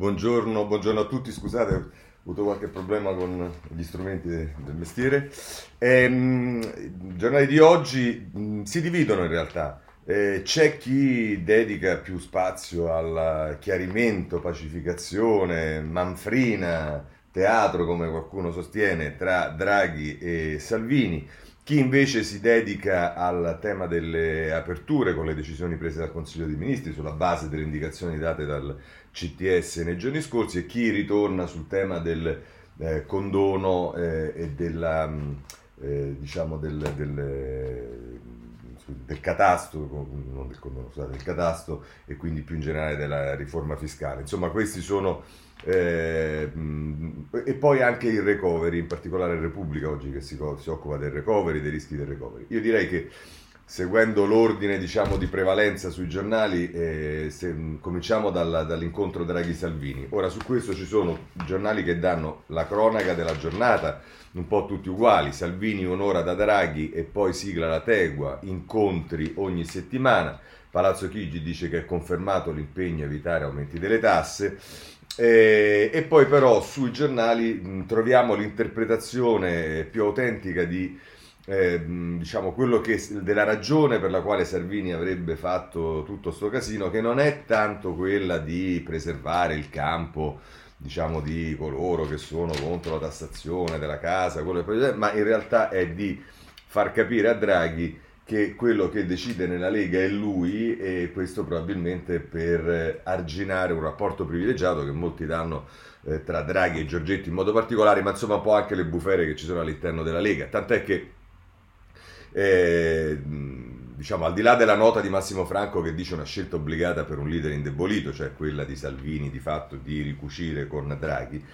Buongiorno, buongiorno a tutti, scusate, ho avuto qualche problema con gli strumenti del mestiere. Ehm, I giornali di oggi mh, si dividono in realtà. Eh, c'è chi dedica più spazio al chiarimento, pacificazione, manfrina, teatro, come qualcuno sostiene, tra Draghi e Salvini. Chi invece si dedica al tema delle aperture con le decisioni prese dal Consiglio dei Ministri sulla base delle indicazioni date dal CTS nei giorni scorsi e chi ritorna sul tema del eh, condono eh, e della, mm, eh, diciamo del, del, del catasto, non del condono, scusate, del catasto e quindi più in generale della riforma fiscale. Insomma, questi sono eh, e poi anche il recovery, in particolare Repubblica oggi che si, si, occupa del recovery, dei rischi del recovery. Io direi che seguendo l'ordine diciamo, di prevalenza sui giornali, eh, se, cominciamo dalla, dall'incontro Draghi-Salvini. Ora su questo ci sono giornali che danno la cronaca della giornata, un po' tutti uguali, Salvini un'ora da Draghi e poi sigla la tegua, incontri ogni settimana. Palazzo Chigi dice che è confermato l'impegno a evitare aumenti delle tasse. Eh, e poi però sui giornali mh, troviamo l'interpretazione più autentica di eh, diciamo quello che, della ragione per la quale Salvini avrebbe fatto tutto questo casino, che non è tanto quella di preservare il campo diciamo di coloro che sono contro la tassazione della casa, ma in realtà è di far capire a Draghi che quello che decide nella Lega è lui e questo probabilmente per eh, arginare un rapporto privilegiato che molti danno eh, tra Draghi e Giorgetti in modo particolare, ma insomma po' anche le bufere che ci sono all'interno della Lega. Tant'è che, eh, diciamo, al di là della nota di Massimo Franco che dice una scelta obbligata per un leader indebolito, cioè quella di Salvini di fatto di ricucire con Draghi,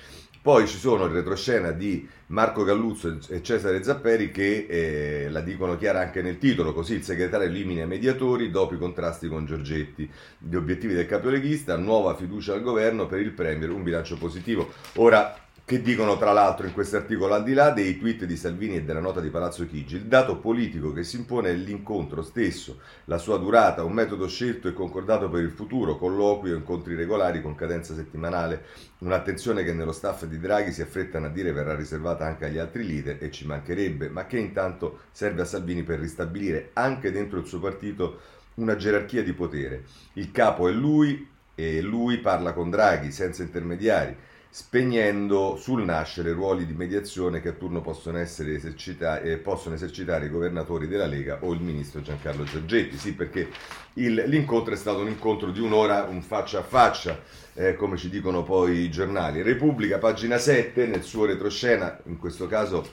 poi ci sono il retroscena di Marco Galluzzo e Cesare Zapperi che eh, la dicono chiara anche nel titolo, così il segretario elimina i mediatori dopo i contrasti con Giorgetti. Gli obiettivi del capoleghista, nuova fiducia al governo per il Premier, un bilancio positivo. Ora che dicono tra l'altro in questo articolo, al di là dei tweet di Salvini e della nota di Palazzo Chigi, il dato politico che si impone è l'incontro stesso, la sua durata, un metodo scelto e concordato per il futuro, colloqui o incontri regolari con cadenza settimanale, un'attenzione che nello staff di Draghi si affrettano a dire verrà riservata anche agli altri leader e ci mancherebbe, ma che intanto serve a Salvini per ristabilire anche dentro il suo partito una gerarchia di potere. Il capo è lui e lui parla con Draghi senza intermediari spegnendo sul nascere ruoli di mediazione che a turno possono, esercita- eh, possono esercitare i governatori della Lega o il ministro Giancarlo Giorgetti. Sì, perché il, l'incontro è stato un incontro di un'ora, un faccia a faccia, eh, come ci dicono poi i giornali. Repubblica, pagina 7, nel suo retroscena, in questo caso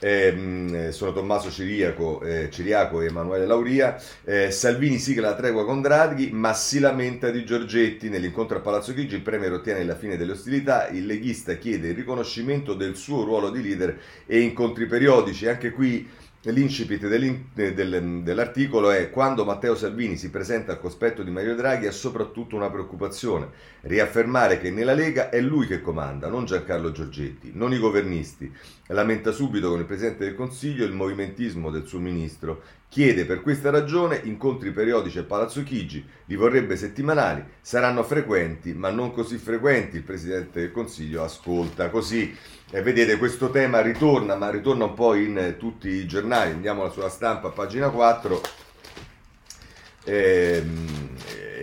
eh, sono Tommaso Ciriaco, eh, Ciriaco e Emanuele Lauria. Eh, Salvini sigla la tregua con Draghi, ma si lamenta di Giorgetti. Nell'incontro a Palazzo Chigi il Premier ottiene la fine delle ostilità, il leghista chiede il riconoscimento del suo ruolo di leader e incontri periodici. Anche qui L'incipit dell'articolo è quando Matteo Salvini si presenta al cospetto di Mario Draghi ha soprattutto una preoccupazione, riaffermare che nella Lega è lui che comanda, non Giancarlo Giorgetti, non i governisti. Lamenta subito con il Presidente del Consiglio il movimentismo del suo ministro Chiede per questa ragione incontri periodici a Palazzo Chigi, li vorrebbe settimanali, saranno frequenti, ma non così frequenti. Il Presidente del Consiglio ascolta. Così eh, vedete questo tema ritorna, ma ritorna un po' in eh, tutti i giornali. Andiamo sulla stampa, pagina 4. Eh,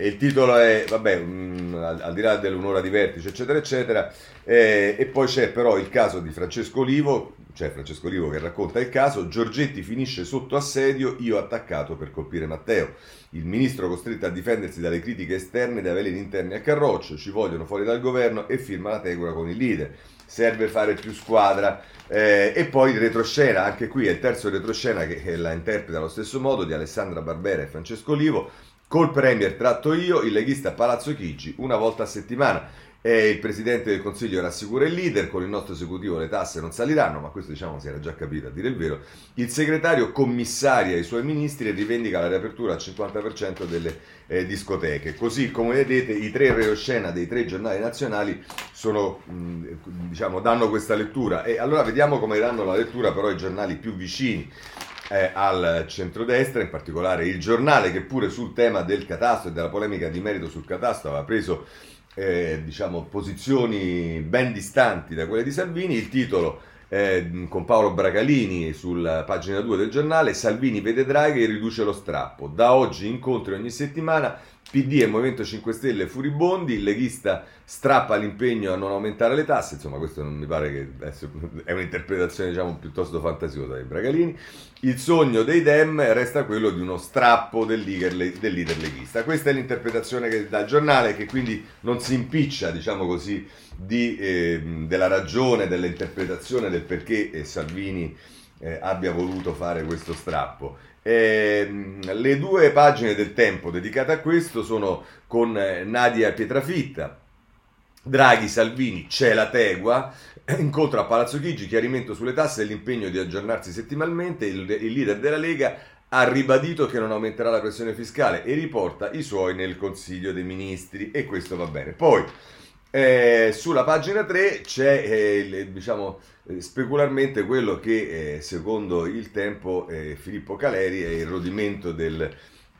il titolo è, vabbè, mh, al, al, di là dell'un'ora di vertice, eccetera, eccetera. Eh, e poi c'è però il caso di Francesco Olivo, c'è Francesco Olivo che racconta il caso, Giorgetti finisce sotto assedio, io attaccato per colpire Matteo. Il ministro costretto a difendersi dalle critiche esterne dai veleni interni a Carroccio, ci vogliono fuori dal governo e firma la tegura con il leader. Serve fare più squadra. Eh, e poi retroscena, anche qui è il terzo retroscena che la interpreta allo stesso modo di Alessandra Barbera e Francesco Olivo. Col Premier tratto io, il leghista Palazzo Chigi, una volta a settimana. E il Presidente del Consiglio rassicura il leader, con il nostro esecutivo le tasse non saliranno, ma questo diciamo si era già capito a dire il vero. Il segretario commissaria i suoi ministri e rivendica la riapertura al 50% delle eh, discoteche. Così come vedete i tre reoscena dei tre giornali nazionali sono, mh, diciamo, danno questa lettura. E allora vediamo come danno la lettura però i giornali più vicini eh, al centrodestra, in particolare il giornale che pure sul tema del catasto e della polemica di merito sul catasto aveva preso eh, diciamo, posizioni ben distanti da quelle di Salvini. Il titolo eh, con Paolo Bracalini sulla pagina 2 del giornale, Salvini vede Draghi e riduce lo strappo. Da oggi incontri ogni settimana, PD e Movimento 5 Stelle furibondi, il leghista strappa l'impegno a non aumentare le tasse, insomma questo non mi pare che è un'interpretazione diciamo piuttosto fantasiosa dei Bracalini. Il sogno dei Dem resta quello di uno strappo del leader, del leader leghista. Questa è l'interpretazione che dà il giornale che quindi non si impiccia, diciamo così, di, eh, della ragione, dell'interpretazione del perché eh, Salvini eh, abbia voluto fare questo strappo. Eh, le due pagine del tempo dedicate a questo sono con eh, Nadia Pietrafitta, Draghi, Salvini, c'è la tegua, incontro a Palazzo Chigi, chiarimento sulle tasse e l'impegno di aggiornarsi settimalmente, il, il leader della Lega ha ribadito che non aumenterà la pressione fiscale e riporta i suoi nel Consiglio dei Ministri e questo va bene. Poi eh, sulla pagina 3 c'è, eh, diciamo, eh, specularmente quello che eh, secondo il tempo eh, Filippo Caleri è il rodimento del,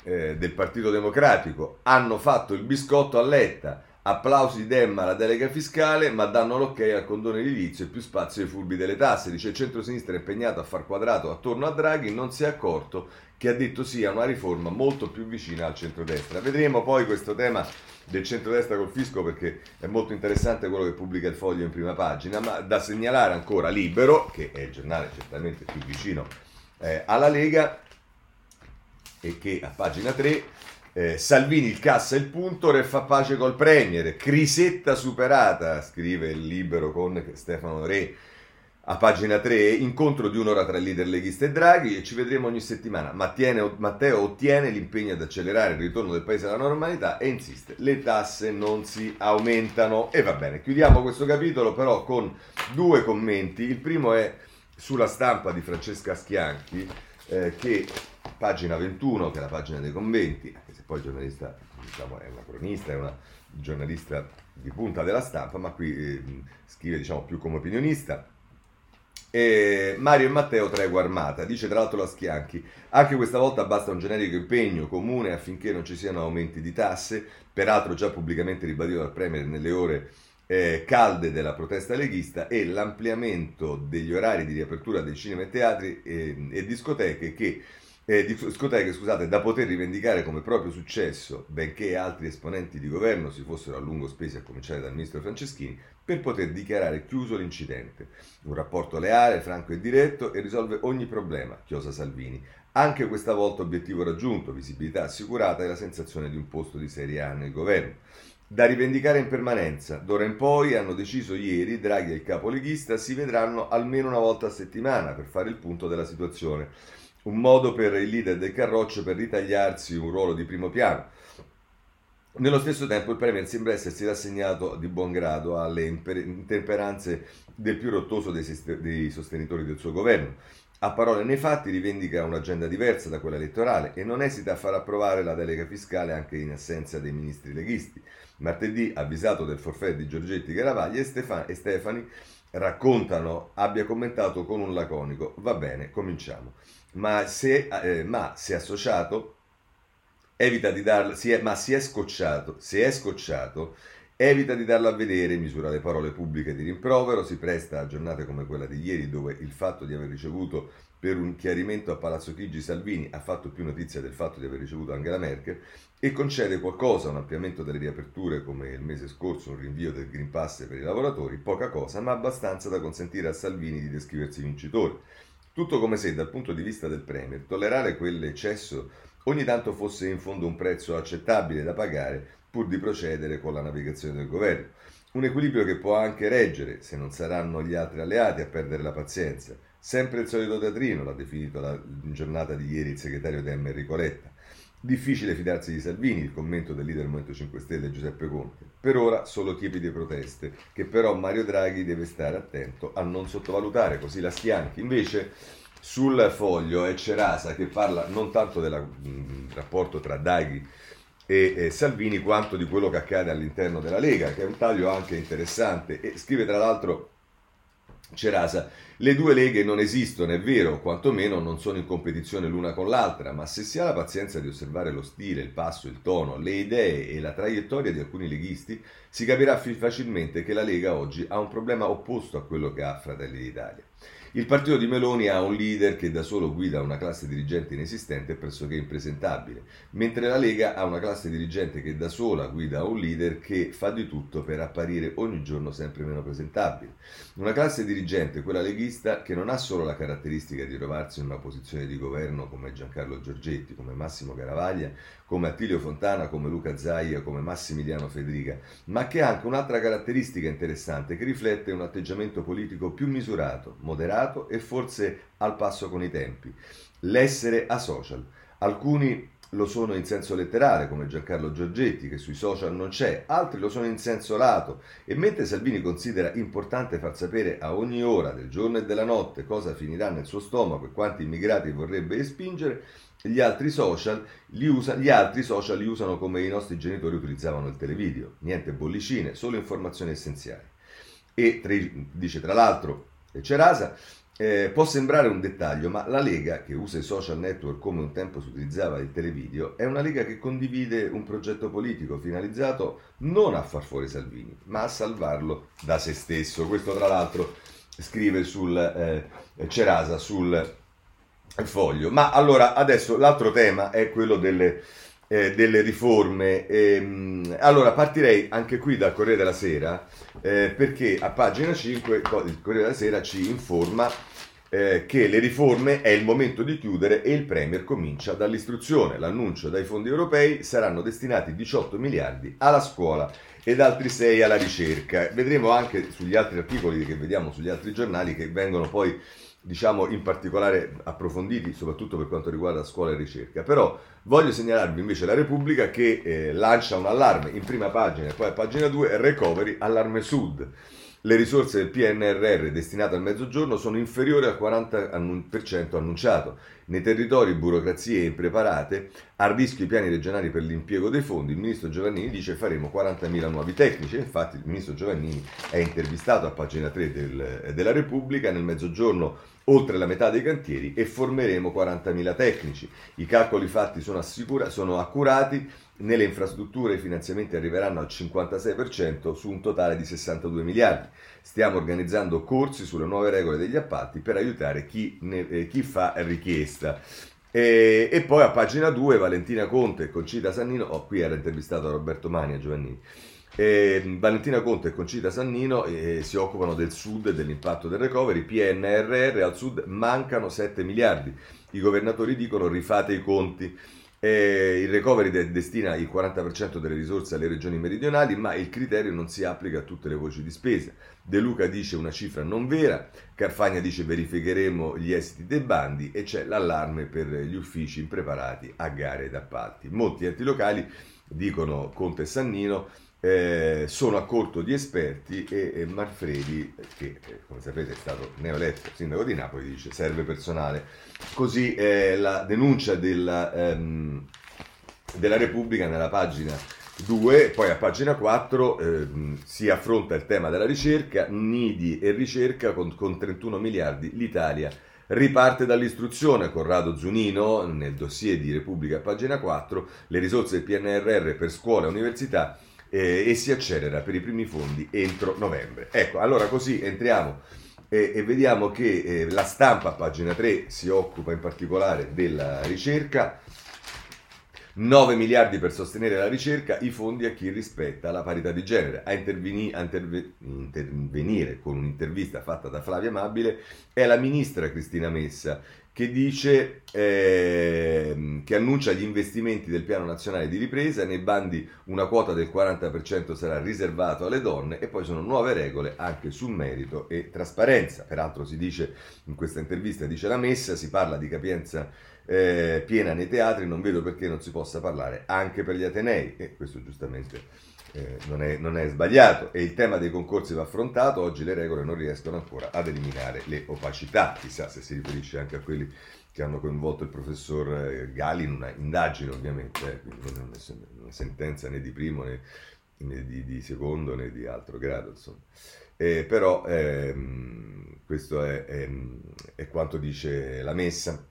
eh, del, Partito Democratico. Hanno fatto il biscotto a Letta, applausi Demma alla delega fiscale, ma danno l'ok al condono edilizio e più spazio ai furbi delle tasse. Dice il centro-sinistra è impegnato a far quadrato attorno a Draghi, non si è accorto che ha detto sia una riforma molto più vicina al centrodestra. Vedremo poi questo tema del centrodestra col fisco perché è molto interessante quello che pubblica il foglio in prima pagina, ma da segnalare ancora Libero, che è il giornale certamente più vicino eh, alla Lega, e che a pagina 3 eh, Salvini il cassa il punto, re fa pace col Premier, crisetta superata, scrive il Libero con Stefano Re a pagina 3, incontro di un'ora tra leader leghista e Draghi e ci vedremo ogni settimana. Mattiene, Matteo ottiene l'impegno ad accelerare il ritorno del paese alla normalità e insiste, le tasse non si aumentano. E va bene, chiudiamo questo capitolo però con due commenti. Il primo è sulla stampa di Francesca Schianchi, eh, che pagina 21, che è la pagina dei conventi, anche se poi il giornalista diciamo, è una cronista, è una giornalista di punta della stampa, ma qui eh, scrive diciamo, più come opinionista e Mario e Matteo tregua armata, dice tra l'altro la Schianchi, anche questa volta basta un generico impegno comune affinché non ci siano aumenti di tasse, peraltro già pubblicamente ribadito dal Premier nelle ore eh, calde della protesta leghista e l'ampliamento degli orari di riapertura dei cinema e teatri eh, e discoteche che eh, discoteche scusate, da poter rivendicare come proprio successo, benché altri esponenti di governo si fossero a lungo spesi, a cominciare dal ministro Franceschini, per poter dichiarare chiuso l'incidente. Un rapporto leale, franco e diretto e risolve ogni problema, chiosa Salvini. Anche questa volta obiettivo raggiunto, visibilità assicurata e la sensazione di un posto di Serie A nel governo. Da rivendicare in permanenza, d'ora in poi hanno deciso ieri Draghi e il capo leghista si vedranno almeno una volta a settimana per fare il punto della situazione. Un modo per il leader del Carroccio per ritagliarsi un ruolo di primo piano nello stesso tempo il Premier sembra essersi rassegnato di buon grado alle intemperanze del più rottoso dei, dei sostenitori del suo governo. A parole e nei fatti rivendica un'agenda diversa da quella elettorale e non esita a far approvare la delega fiscale anche in assenza dei ministri leghisti. Martedì, avvisato del forfè di Giorgetti Garavaglia e Stefani, raccontano abbia commentato con un laconico va bene, cominciamo. Ma se, eh, ma se associato evita di darla, si è, ma si è scocciato, se è scocciato, evita di darla a vedere, misura le parole pubbliche di rimprovero, si presta a giornate come quella di ieri dove il fatto di aver ricevuto per un chiarimento a Palazzo Chigi Salvini ha fatto più notizia del fatto di aver ricevuto Angela Merkel e concede qualcosa, un ampliamento delle riaperture come il mese scorso, un rinvio del Green Pass per i lavoratori, poca cosa, ma abbastanza da consentire a Salvini di descriversi vincitore. Tutto come se dal punto di vista del Premier tollerare quell'eccesso ogni tanto fosse in fondo un prezzo accettabile da pagare pur di procedere con la navigazione del governo. Un equilibrio che può anche reggere, se non saranno gli altri alleati a perdere la pazienza. Sempre il solito teatrino, l'ha definito la giornata di ieri il segretario Dem Enrico Letta. Difficile fidarsi di Salvini, il commento del leader del Movimento 5 Stelle Giuseppe Conte. Per ora solo tiepide proteste, che però Mario Draghi deve stare attento a non sottovalutare, così la schianchi. Invece sul foglio è Cerasa che parla non tanto del mm, rapporto tra Draghi e, e Salvini quanto di quello che accade all'interno della Lega, che è un taglio anche interessante e scrive tra l'altro Cerasa, le due leghe non esistono, è vero, quantomeno non sono in competizione l'una con l'altra, ma se si ha la pazienza di osservare lo stile, il passo, il tono, le idee e la traiettoria di alcuni leghisti, si capirà facilmente che la Lega oggi ha un problema opposto a quello che ha Fratelli d'Italia. Il partito di Meloni ha un leader che da solo guida una classe dirigente inesistente e pressoché impresentabile, mentre la Lega ha una classe dirigente che da sola guida un leader che fa di tutto per apparire ogni giorno sempre meno presentabile. Una classe dirigente, quella leghista, che non ha solo la caratteristica di trovarsi in una posizione di governo come Giancarlo Giorgetti, come Massimo Caravaglia, come Attilio Fontana, come Luca Zaia, come Massimiliano Federica, ma che ha anche un'altra caratteristica interessante che riflette un atteggiamento politico più misurato, moderato e forse al passo con i tempi, l'essere asocial. Alcuni lo sono in senso letterale, come Giancarlo Giorgetti, che sui social non c'è, altri lo sono in senso lato. E mentre Salvini considera importante far sapere a ogni ora del giorno e della notte cosa finirà nel suo stomaco e quanti immigrati vorrebbe espingere, gli altri, social li usa, gli altri social li usano come i nostri genitori utilizzavano il televideo, niente bollicine, solo informazioni essenziali. E dice tra l'altro Cerasa, eh, può sembrare un dettaglio, ma la Lega, che usa i social network come un tempo si utilizzava il televideo, è una Lega che condivide un progetto politico finalizzato non a far fuori Salvini, ma a salvarlo da se stesso. Questo tra l'altro scrive sul eh, Cerasa sul foglio. Ma allora adesso l'altro tema è quello delle, eh, delle riforme. Ehm, allora partirei anche qui dal Corriere della Sera eh, perché a pagina 5 il Corriere della Sera ci informa eh, che le riforme è il momento di chiudere e il Premier comincia dall'istruzione. L'annuncio dai fondi europei saranno destinati 18 miliardi alla scuola ed altri 6 alla ricerca. Vedremo anche sugli altri articoli che vediamo sugli altri giornali che vengono poi diciamo in particolare approfonditi, soprattutto per quanto riguarda scuola e ricerca. Però voglio segnalarvi invece la Repubblica che eh, lancia un allarme in prima pagina e poi a pagina 2 recovery allarme sud. Le risorse del PNRR destinate al mezzogiorno sono inferiori al 40% annunciato. Nei territori burocrazie impreparate, a rischio i piani regionali per l'impiego dei fondi, il ministro Giovannini dice faremo 40.000 nuovi tecnici. Infatti il ministro Giovannini è intervistato a pagina 3 del, della Repubblica, nel mezzogiorno oltre la metà dei cantieri e formeremo 40.000 tecnici. I calcoli fatti sono, assicura- sono accurati, nelle infrastrutture i finanziamenti arriveranno al 56% su un totale di 62 miliardi. Stiamo organizzando corsi sulle nuove regole degli appalti per aiutare chi, ne, eh, chi fa richiesta. E, e, poi a pagina 2 Valentina Conte e Concita Sannino, oh, qui era intervistato Roberto Mani a Giovannini. E Valentina Conte e Concita Sannino eh, si occupano del sud e dell'impatto del recovery. PNRR al sud mancano 7 miliardi. I governatori dicono rifate i conti. Eh, il recovery de- destina il 40% delle risorse alle regioni meridionali, ma il criterio non si applica a tutte le voci di spesa. De Luca dice una cifra non vera, Carfagna dice verificheremo gli esiti dei bandi e c'è l'allarme per gli uffici impreparati a gare ed appalti. Molti enti locali dicono Conte e Sannino eh, sono a corto di esperti e, e Manfredi, che eh, come sapete è stato neoeletto sindaco di Napoli, dice serve personale. Così eh, la denuncia della, ehm, della Repubblica nella pagina 2, poi a pagina 4 ehm, si affronta il tema della ricerca, nidi e ricerca con, con 31 miliardi l'Italia riparte dall'istruzione. Corrado Zunino, nel dossier di Repubblica, pagina 4, le risorse del PNRR per scuola e università eh, e si accelera per i primi fondi entro novembre. Ecco, allora così entriamo e, e vediamo che eh, la stampa, pagina 3, si occupa in particolare della ricerca. 9 miliardi per sostenere la ricerca, i fondi a chi rispetta la parità di genere. A, interveni, a interve, intervenire con un'intervista fatta da Flavia Amabile è la ministra Cristina Messa, che dice eh, che annuncia gli investimenti del piano nazionale di ripresa, nei bandi una quota del 40% sarà riservato alle donne e poi sono nuove regole anche sul merito e trasparenza. Peraltro si dice in questa intervista, dice la messa, si parla di capienza eh, piena nei teatri, non vedo perché non si possa parlare anche per gli Atenei e questo giustamente eh, non, è, non, è, sbagliato e il tema dei concorsi va affrontato, oggi le regole non riescono ancora ad eliminare le opacità, chissà se si riferisce anche a quelli che hanno coinvolto il professor eh, Gali in una indagine ovviamente, eh, quindi non è una sentenza né di primo né, né di, di, secondo né di altro grado, insomma. Eh, però ehm, questo è, è, è quanto dice la messa.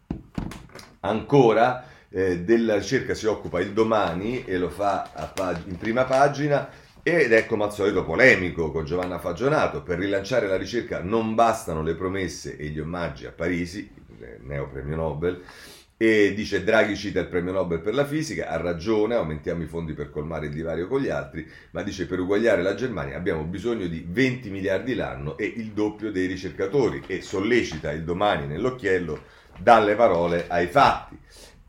Ancora eh, della ricerca si occupa il domani e lo fa pag- in prima pagina ed è come al solito polemico con Giovanna Fagionato. Per rilanciare la ricerca non bastano le promesse e gli omaggi a Parisi, neo premio Nobel, e dice Draghi cita il premio Nobel per la fisica, ha ragione, aumentiamo i fondi per colmare il divario con gli altri, ma dice per uguagliare la Germania abbiamo bisogno di 20 miliardi l'anno e il doppio dei ricercatori e sollecita il domani nell'occhiello dalle parole ai fatti.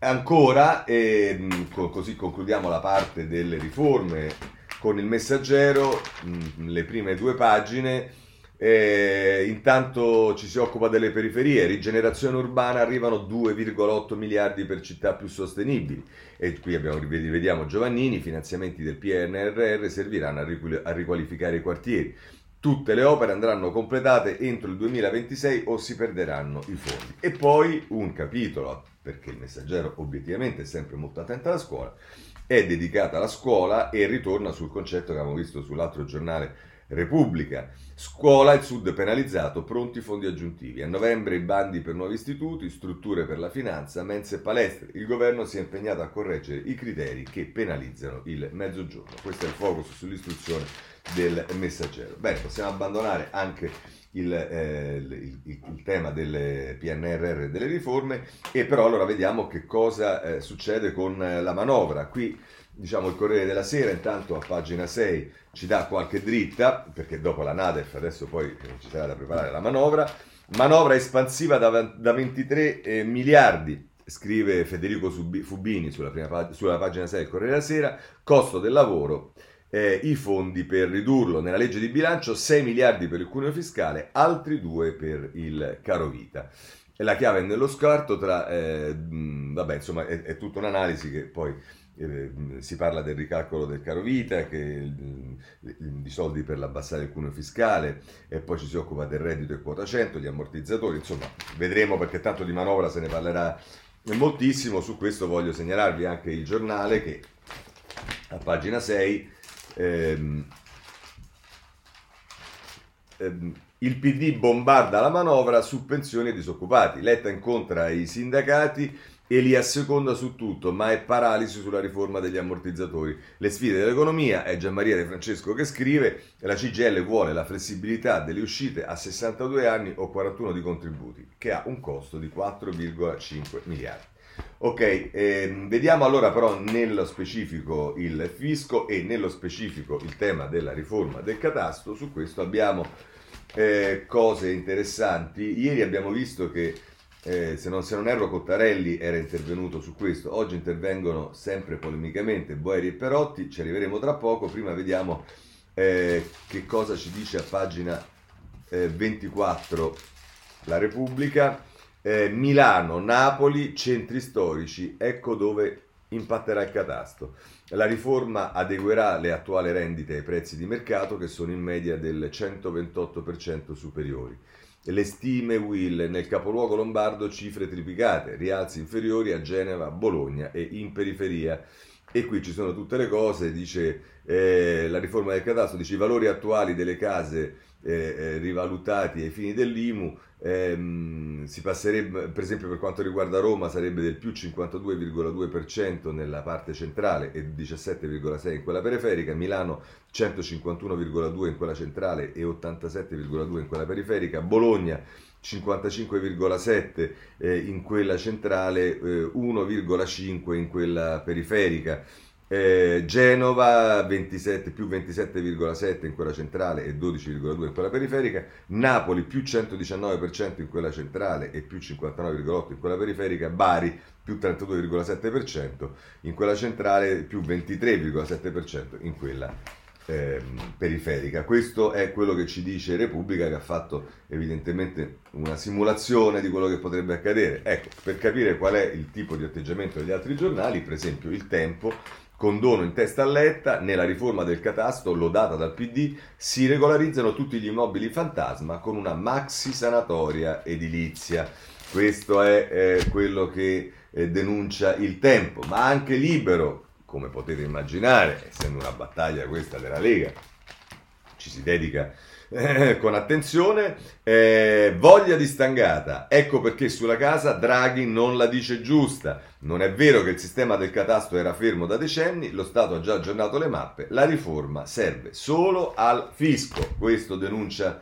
Ancora, ehm, così concludiamo la parte delle riforme con il messaggero, mh, le prime due pagine eh, intanto ci si occupa delle periferie, rigenerazione urbana arrivano 2,8 miliardi per città più sostenibili e qui abbiamo, vediamo Giovannini, i finanziamenti del PNRR serviranno a riqualificare i quartieri. Tutte le opere andranno completate entro il 2026 o si perderanno i fondi. E poi un capitolo, perché il messaggero obiettivamente è sempre molto attento alla scuola, è dedicato alla scuola e ritorna sul concetto che abbiamo visto sull'altro giornale Repubblica. Scuola, il Sud penalizzato, pronti fondi aggiuntivi. A novembre i bandi per nuovi istituti, strutture per la finanza, mense e palestre. Il governo si è impegnato a correggere i criteri che penalizzano il mezzogiorno. Questo è il focus sull'istruzione del messaggero. Bene, possiamo abbandonare anche il, eh, il, il, tema del PNRR e delle riforme e però allora vediamo che cosa eh, succede con la manovra. Qui diciamo il Corriere della Sera intanto a pagina 6 ci dà qualche dritta perché dopo la Nadef adesso poi ci sarà da preparare la manovra manovra espansiva da, da 23 eh, miliardi scrive Federico Fubini sulla, prima, sulla pagina 6 del Corriere della Sera costo del lavoro eh, i fondi per ridurlo nella legge di bilancio 6 miliardi per il cuneo fiscale altri 2 per il caro vita. E la chiave è nello scarto tra eh, vabbè insomma è, è tutta un'analisi che poi eh, si parla del ricalcolo del caro vita, che, di soldi per abbassare il cuneo fiscale e poi ci si occupa del reddito e quota 100, gli ammortizzatori, insomma vedremo perché tanto di manovra se ne parlerà moltissimo, su questo voglio segnalarvi anche il giornale che a pagina 6 ehm, ehm, il PD bombarda la manovra su pensioni e disoccupati. Letta incontra i sindacati e li asseconda su tutto, ma è paralisi sulla riforma degli ammortizzatori. Le sfide dell'economia è Gianmaria De Francesco che scrive la CGL vuole la flessibilità delle uscite a 62 anni o 41 di contributi, che ha un costo di 4,5 miliardi. Ok, ehm, vediamo allora però nello specifico il fisco e nello specifico il tema della riforma del catasto. Su questo abbiamo eh, cose interessanti. Ieri abbiamo visto che eh, se, non, se, non, erro Cottarelli era intervenuto su questo, oggi intervengono sempre polemicamente Boeri e Perotti, ci arriveremo tra poco, prima vediamo eh, che cosa ci dice a pagina eh, 24 la Repubblica, eh, Milano, Napoli, centri storici, ecco dove impatterà il catasto. La riforma adeguerà le attuali rendite ai prezzi di mercato che sono in media del 128% superiori. Le stime Will nel capoluogo lombardo cifre triplicate, rialzi inferiori a Genova, Bologna e in periferia. E qui ci sono tutte le cose, dice eh, la riforma del catasto, dice i valori attuali delle case eh, eh, rivalutati ai fini dell'IMU ehm, si passerebbe, per esempio per quanto riguarda Roma, sarebbe del più 52,2% nella parte centrale e 17,6% in quella periferica, Milano 151,2% in quella centrale e 87,2% in quella periferica, Bologna 55,7 eh, in quella centrale, eh, 1,5 in quella periferica. Eh, Genova 27, più 27,7 in quella centrale e 12,2 in quella periferica, Napoli più 119% in quella centrale e più 59,8 in quella periferica, Bari più 32,7% in quella centrale, più 23,7% in quella eh, periferica. Questo è quello che ci dice Repubblica che ha fatto evidentemente una simulazione di quello che potrebbe accadere. Ecco, per capire qual è il tipo di atteggiamento degli altri giornali, per esempio il Tempo condono in testa a nella riforma del catasto lodata dal PD, si regolarizzano tutti gli immobili fantasma con una maxi sanatoria edilizia. Questo è eh, quello che eh, denuncia il tempo, ma anche libero, come potete immaginare, essendo una battaglia questa della Lega, ci si dedica eh, con attenzione, eh, voglia di stangata, ecco perché sulla casa Draghi non la dice giusta, non è vero che il sistema del catasto era fermo da decenni, lo Stato ha già aggiornato le mappe, la riforma serve solo al fisco, questo denuncia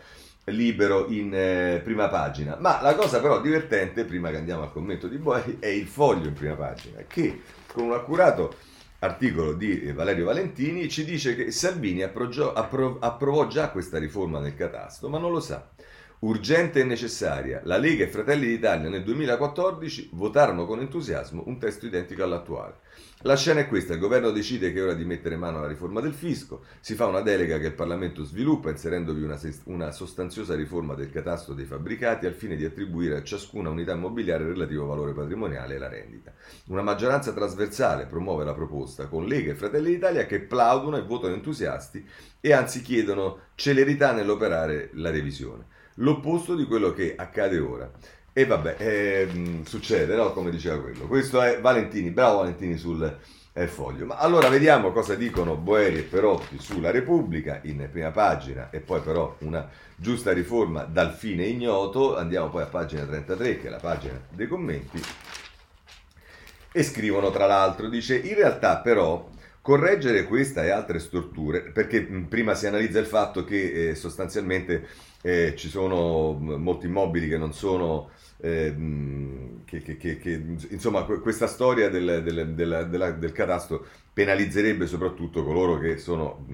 libero in eh, prima pagina. Ma la cosa però divertente, prima che andiamo al commento di Boeri, è il foglio in prima pagina, che con un accurato articolo di Valerio Valentini ci dice che Salvini approvò già questa riforma del catasto, ma non lo sa. Urgente e necessaria, la Lega e Fratelli d'Italia nel 2014 votarono con entusiasmo un testo identico all'attuale. La scena è questa, il governo decide che è ora di mettere mano alla riforma del fisco, si fa una delega che il Parlamento sviluppa inserendovi una, una sostanziosa riforma del catasto dei fabbricati al fine di attribuire a ciascuna unità immobiliare il relativo valore patrimoniale e la rendita. Una maggioranza trasversale promuove la proposta con Lega e Fratelli d'Italia che plaudono e votano entusiasti e anzi chiedono celerità nell'operare la revisione. L'opposto di quello che accade ora. E vabbè, eh, succede, no? Come diceva quello. Questo è Valentini, bravo Valentini sul eh, foglio. Ma allora vediamo cosa dicono Boeri e Perotti sulla Repubblica in prima pagina e poi però una giusta riforma dal fine ignoto. Andiamo poi a pagina 33, che è la pagina dei commenti. E scrivono tra l'altro, dice, in realtà però correggere questa e altre storture, perché prima si analizza il fatto che eh, sostanzialmente eh, ci sono molti immobili che non sono Ehm, che, che, che, che, insomma questa storia del, del, del, del, catasto penalizzerebbe soprattutto coloro che sono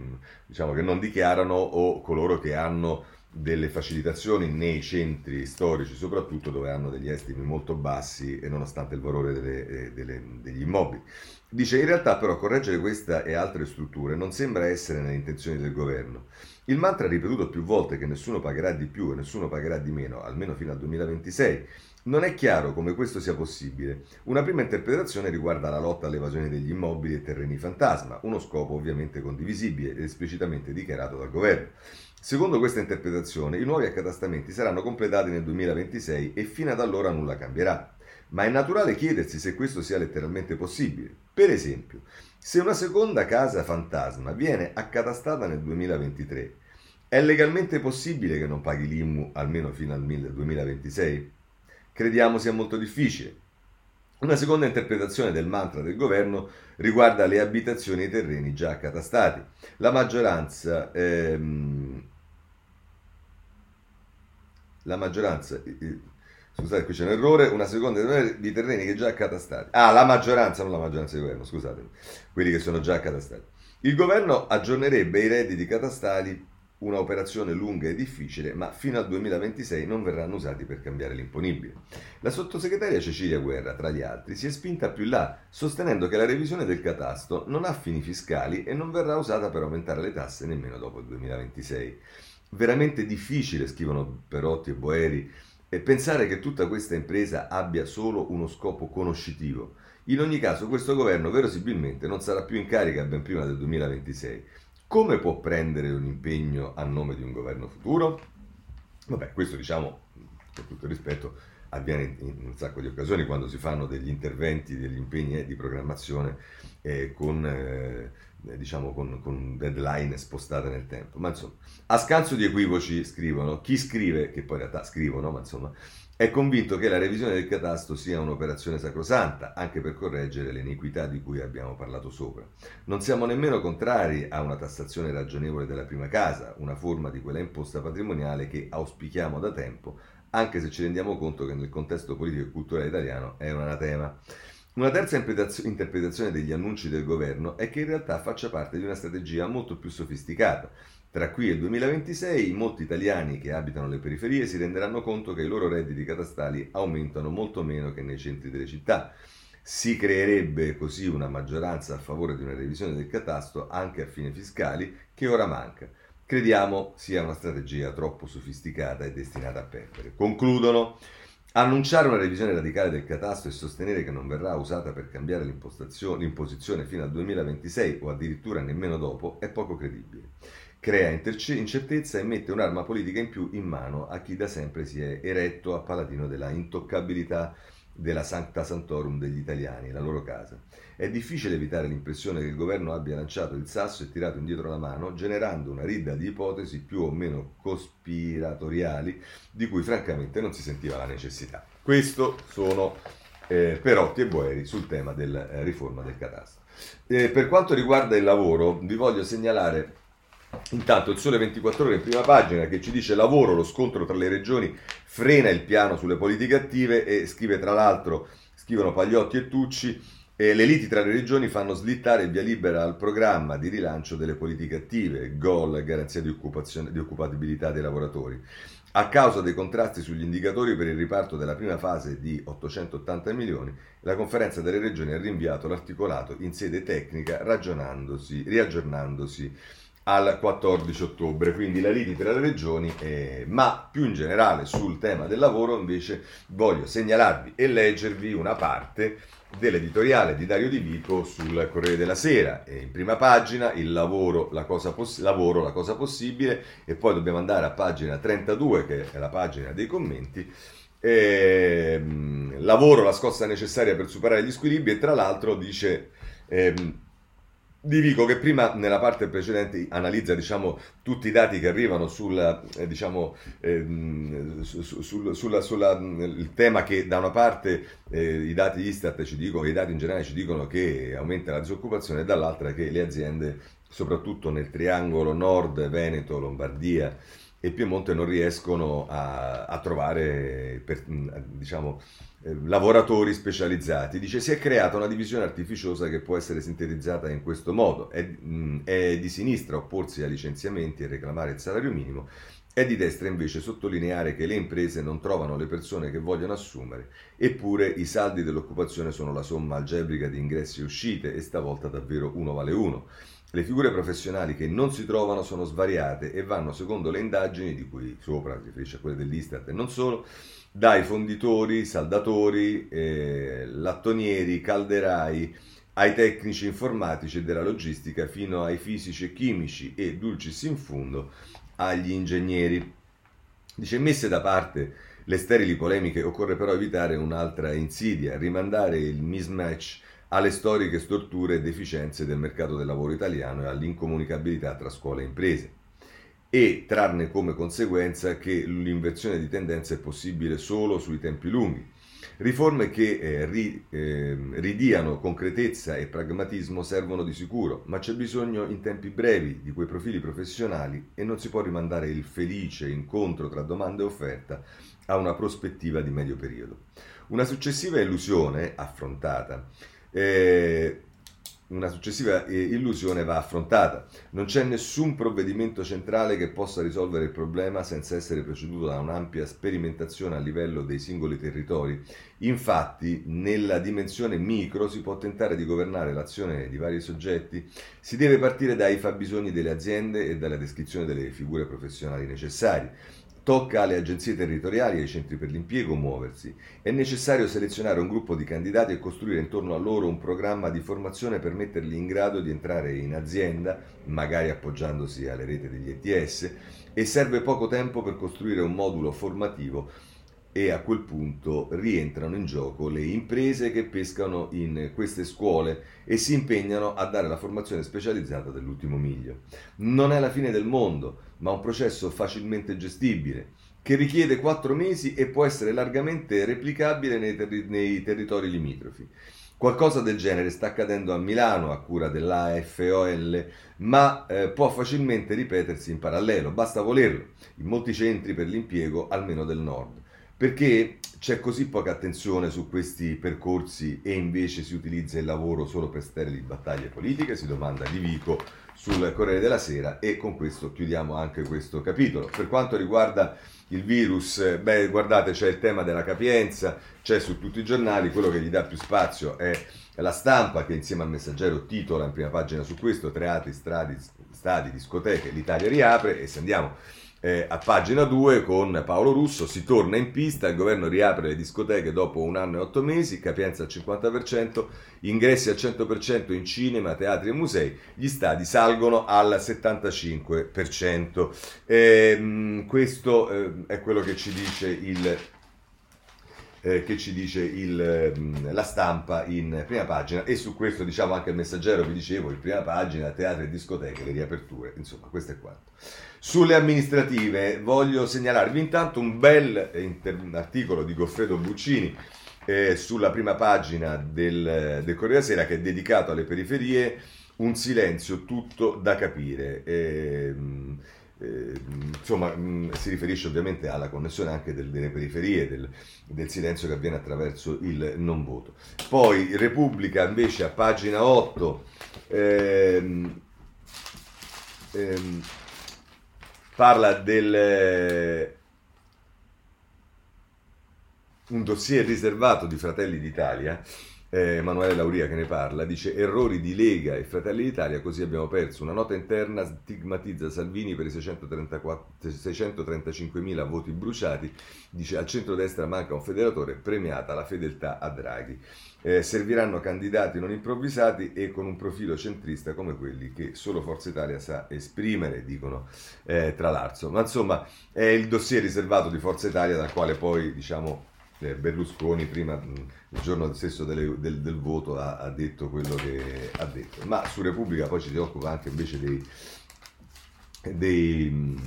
diciamo che non dichiarano o coloro che hanno delle facilitazioni nei centri storici soprattutto dove hanno degli estimi molto bassi e nonostante il valore delle, eh, delle, degli immobili dice in realtà però correggere questa e altre strutture non sembra essere nelle intenzioni del governo il mantra ripetuto più volte che nessuno pagherà di più e nessuno pagherà di meno, almeno fino al 2026, non è chiaro come questo sia possibile. Una prima interpretazione riguarda la lotta all'evasione degli immobili e terreni fantasma, uno scopo ovviamente condivisibile ed esplicitamente dichiarato dal governo. Secondo questa interpretazione, i nuovi accatastamenti saranno completati nel 2026 e fino ad allora nulla cambierà. Ma è naturale chiedersi se questo sia letteralmente possibile. Per esempio, se una seconda casa fantasma viene accatastata nel 2023, è legalmente possibile che non paghi l'IMU almeno fino al 2026? Crediamo sia molto difficile. Una seconda interpretazione del mantra del governo riguarda le abitazioni e i terreni già accatastati. La maggioranza, ehm, la maggioranza Scusate, qui c'è un errore. Una seconda di terreni che già accatastati. Ah, la maggioranza, non la maggioranza di governo, scusatemi. Quelli che sono già accatastati. Il governo aggiornerebbe i redditi catastali, una operazione lunga e difficile, ma fino al 2026 non verranno usati per cambiare l'imponibile. La sottosegretaria Cecilia Guerra, tra gli altri, si è spinta più là, sostenendo che la revisione del catasto non ha fini fiscali e non verrà usata per aumentare le tasse nemmeno dopo il 2026. Veramente difficile, scrivono Perotti e Boeri, e pensare che tutta questa impresa abbia solo uno scopo conoscitivo. In ogni caso questo governo verosimilmente non sarà più in carica ben prima del 2026. Come può prendere un impegno a nome di un governo futuro? Vabbè, questo diciamo, con tutto rispetto, avviene in un sacco di occasioni quando si fanno degli interventi, degli impegni eh, di programmazione eh, con, eh, diciamo, con, con, deadline spostate nel tempo. Ma insomma, a scanso di equivoci scrivono, chi scrive, che poi in realtà scrivono, ma insomma, è convinto che la revisione del catasto sia un'operazione sacrosanta, anche per correggere le iniquità di cui abbiamo parlato sopra. Non siamo nemmeno contrari a una tassazione ragionevole della prima casa, una forma di quella imposta patrimoniale che auspichiamo da tempo, anche se ci rendiamo conto che nel contesto politico e culturale italiano è un anatema. Una terza interpretazione degli annunci del governo è che in realtà faccia parte di una strategia molto più sofisticata. Tra qui e il 2026 molti italiani che abitano le periferie si renderanno conto che i loro redditi catastali aumentano molto meno che nei centri delle città. Si creerebbe così una maggioranza a favore di una revisione del catasto anche a fine fiscali che ora manca. Crediamo sia una strategia troppo sofisticata e destinata a perdere. Concludono. Annunciare una revisione radicale del catasto e sostenere che non verrà usata per cambiare l'imposizione fino al 2026 o addirittura nemmeno dopo è poco credibile. Crea incertezza e mette un'arma politica in più in mano a chi da sempre si è eretto a paladino della intoccabilità della Sancta Santorum degli italiani, la loro casa. È difficile evitare l'impressione che il governo abbia lanciato il sasso e tirato indietro la mano, generando una ridda di ipotesi più o meno cospiratoriali di cui francamente non si sentiva la necessità. Questo sono eh, Perotti e Boeri sul tema della eh, riforma del catasto. Eh, per quanto riguarda il lavoro, vi voglio segnalare intanto il Sole 24 ore in prima pagina che ci dice lavoro, lo scontro tra le regioni frena il piano sulle politiche attive e scrive tra l'altro, scrivono Pagliotti e Tucci, e le liti tra le regioni fanno slittare il via libera al programma di rilancio delle politiche attive, GOL, garanzia di, di occupabilità dei lavoratori. A causa dei contrasti sugli indicatori per il riparto della prima fase di 880 milioni, la conferenza delle regioni ha rinviato l'articolato in sede tecnica riaggiornandosi al 14 ottobre, quindi la liti tra le regioni, eh, ma più in generale sul tema del lavoro invece voglio segnalarvi e leggervi una parte dell'editoriale di Dario Di Vico sul Corriere della Sera. E in prima pagina il lavoro la, cosa poss- lavoro, la cosa possibile, e poi dobbiamo andare a pagina 32, che è la pagina dei commenti. Ehm, lavoro, la scossa necessaria per superare gli squilibri, e tra l'altro dice. Ehm, Dico che prima nella parte precedente analizza diciamo, tutti i dati che arrivano sul, eh, diciamo, eh, su, sul sulla, sulla, il tema che da una parte eh, i dati Istat ci dicono, i dati in generale ci dicono che aumenta la disoccupazione e dall'altra che le aziende, soprattutto nel triangolo nord, Veneto, Lombardia e Piemonte, non riescono a, a trovare per, diciamo, eh, lavoratori specializzati. Dice si è creata una divisione artificiosa che può essere sintetizzata in questo modo. È, mh, è di sinistra opporsi ai licenziamenti e reclamare il salario minimo, è di destra invece sottolineare che le imprese non trovano le persone che vogliono assumere, eppure i saldi dell'occupazione sono la somma algebrica di ingressi e uscite e stavolta davvero uno vale uno. Le figure professionali che non si trovano sono svariate e vanno secondo le indagini, di cui sopra si riferisce a quelle dell'Istat e non solo, dai fonditori, saldatori, eh, lattonieri, calderai, ai tecnici informatici e della logistica, fino ai fisici e chimici e, dulcis in fundo, agli ingegneri. Dice, messe da parte le sterili polemiche, occorre però evitare un'altra insidia, rimandare il mismatch alle storiche storture e deficienze del mercato del lavoro italiano e all'incomunicabilità tra scuola e imprese e trarne come conseguenza che l'inversione di tendenza è possibile solo sui tempi lunghi. Riforme che eh, ri, eh, ridiano concretezza e pragmatismo servono di sicuro, ma c'è bisogno in tempi brevi di quei profili professionali e non si può rimandare il felice incontro tra domanda e offerta a una prospettiva di medio periodo. Una successiva illusione affrontata eh, una successiva eh, illusione va affrontata. Non c'è nessun provvedimento centrale che possa risolvere il problema senza essere preceduto da un'ampia sperimentazione a livello dei singoli territori. Infatti, nella dimensione micro si può tentare di governare l'azione di vari soggetti, si deve partire dai fabbisogni delle aziende e dalla descrizione delle figure professionali necessarie. Tocca alle agenzie territoriali e ai centri per l'impiego muoversi. È necessario selezionare un gruppo di candidati e costruire intorno a loro un programma di formazione per metterli in grado di entrare in azienda, magari appoggiandosi alle reti degli ETS, e serve poco tempo per costruire un modulo formativo e a quel punto rientrano in gioco le imprese che pescano in queste scuole e si impegnano a dare la formazione specializzata dell'ultimo miglio. Non è la fine del mondo, ma un processo facilmente gestibile che richiede quattro mesi e può essere largamente replicabile nei, terri- nei territori limitrofi. Qualcosa del genere sta accadendo a Milano a cura dell'AFOL, ma eh, può facilmente ripetersi in parallelo, basta volerlo, in molti centri per l'impiego, almeno del nord. Perché c'è così poca attenzione su questi percorsi e invece si utilizza il lavoro solo per sterili battaglie politiche? Si domanda Di Vico sul Corriere della Sera e con questo chiudiamo anche questo capitolo. Per quanto riguarda il virus, beh, guardate, c'è il tema della capienza, c'è su tutti i giornali, quello che gli dà più spazio è la stampa che insieme al messaggero titola in prima pagina su questo, teatri, stradi, stadi, discoteche, l'Italia riapre e se andiamo eh, a pagina 2 con Paolo Russo si torna in pista, il governo riapre le discoteche dopo un anno e otto mesi, capienza al 50%, ingressi al 100% in cinema, teatri e musei, gli stadi salgono al 75%. Eh, questo eh, è quello che ci dice il eh, che ci dice il, mm, la stampa in prima pagina e su questo diciamo anche il messaggero vi dicevo in prima pagina teatri e discoteche le riaperture insomma questo è quanto sulle amministrative voglio segnalarvi intanto un bel inter- articolo di Goffredo Buccini eh, sulla prima pagina del, del Corriere Sera che è dedicato alle periferie un silenzio tutto da capire eh, eh, insomma, mh, si riferisce ovviamente alla connessione anche del, delle periferie, del, del, silenzio che avviene attraverso il non voto. Poi Repubblica invece a pagina 8 ehm, ehm, parla del un dossier riservato di Fratelli d'Italia eh, Emanuele Lauria che ne parla, dice errori di Lega e Fratelli d'Italia, così abbiamo perso. Una nota interna stigmatizza Salvini per i 635.000 voti bruciati, dice al centro-destra manca un federatore, premiata la fedeltà a Draghi. Eh, serviranno candidati non improvvisati e con un profilo centrista come quelli che solo Forza Italia sa esprimere, dicono eh, tra l'altro. Ma insomma è il dossier riservato di Forza Italia dal quale poi diciamo eh, Berlusconi prima, il giorno stesso delle, del, del, voto, ha, ha, detto quello che ha detto. Ma su Repubblica poi ci si occupa anche invece dei, dei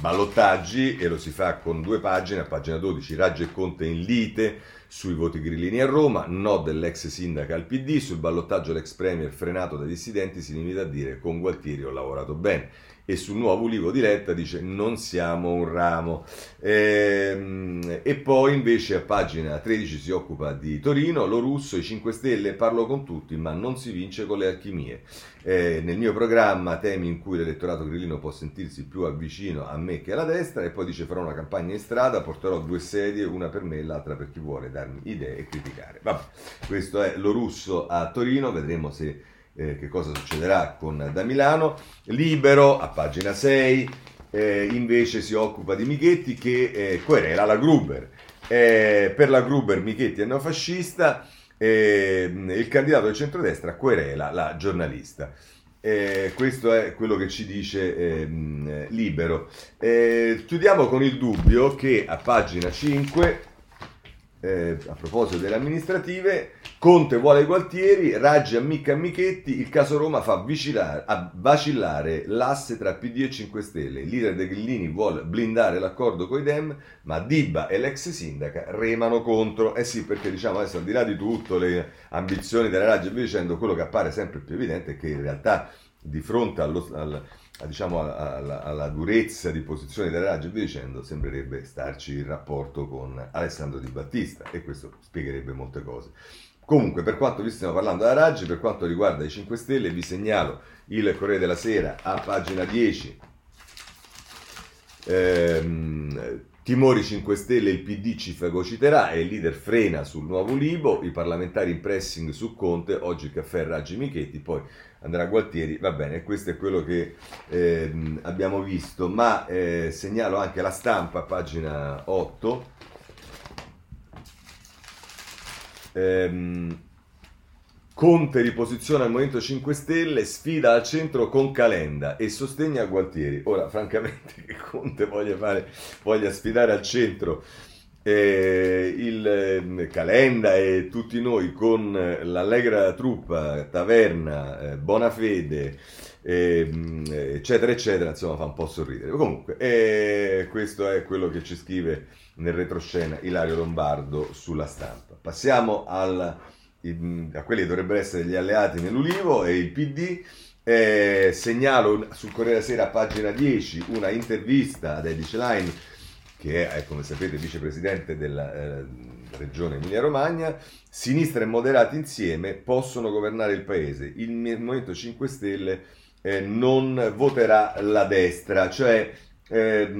ballottaggi e lo si fa con due pagine, a pagina 12 Raggio e Conte in lite sui voti grillini a Roma, no dell'ex sindaca al PD, sul ballottaggio l'ex premier frenato dai dissidenti si limita a dire con Gualtieri ho lavorato bene e sul nuovo Ulivo di Letta dice non siamo un ramo. E, e, poi invece a pagina 13 si occupa di Torino, lo russo, i 5 Stelle, parlo con tutti ma non si vince con le alchimie. Eh, nel mio programma temi in cui l'elettorato grillino può sentirsi più avvicino a me che alla destra e poi dice farò una campagna in strada, porterò due sedie, una per me e l'altra per chi vuole darmi idee e criticare. Vabbè, questo è lo russo a Torino, vedremo se eh, che cosa succederà con da Milano. Libero, a pagina 6, eh, invece si occupa di Michetti che eh, querela la Gruber. Eh, per la Gruber Michetti è neofascista, eh, il candidato del centrodestra querela la giornalista. Eh, questo è quello che ci dice eh, Libero. Eh, chiudiamo con il dubbio che a pagina 5 eh, a proposito delle amministrative, Conte vuole Gualtieri, Raggi ammicca Michetti, il caso Roma fa vacillare l'asse tra PD e 5 Stelle. Il leader dei Grillini vuole blindare l'accordo con i Dem, ma Dibba e l'ex sindaca remano contro. Eh sì, perché diciamo adesso al di là di tutto le ambizioni della Raggi e via dicendo, quello che appare sempre più evidente è che in realtà di fronte allo, al, diciamo, alla, alla, durezza di posizione della Raggi e via dicendo, sembrerebbe starci il rapporto con Alessandro Di Battista e questo spiegherebbe molte cose. Comunque, per quanto vi stiamo parlando della Raggi, per quanto riguarda i 5 Stelle, vi segnalo il Corriere della Sera a pagina 10. Ehm, Timori 5 Stelle, il PD ci fagociterà e il leader frena sul nuovo Libo, i parlamentari in pressing su Conte, oggi il caffè Raggi Michetti, poi andrà Gualtieri, va bene, questo è quello che eh, abbiamo visto, ma eh, segnalo anche la stampa, pagina 8. Ehm, Conte riposiziona il Movimento 5 Stelle, sfida al centro con Calenda e sostegna Gualtieri. Ora, francamente, che Conte voglia, fare, voglia sfidare al centro eh, il eh, Calenda e tutti noi con l'allegra truppa, Taverna, eh, Bonafede, ehm, eccetera, eccetera, insomma fa un po' sorridere. Comunque, eh, questo è quello che ci scrive nel retroscena Ilario Lombardo sulla stampa. Passiamo al a quelli che dovrebbero essere gli alleati nell'Ulivo e il PD. Eh, segnalo sul Corriere Sera a pagina 10 una intervista ad Eddie Schlein che è, come sapete, vicepresidente della eh, regione Emilia-Romagna. Sinistra e moderati insieme possono governare il paese. Il Movimento 5 Stelle eh, non voterà la destra, cioè eh,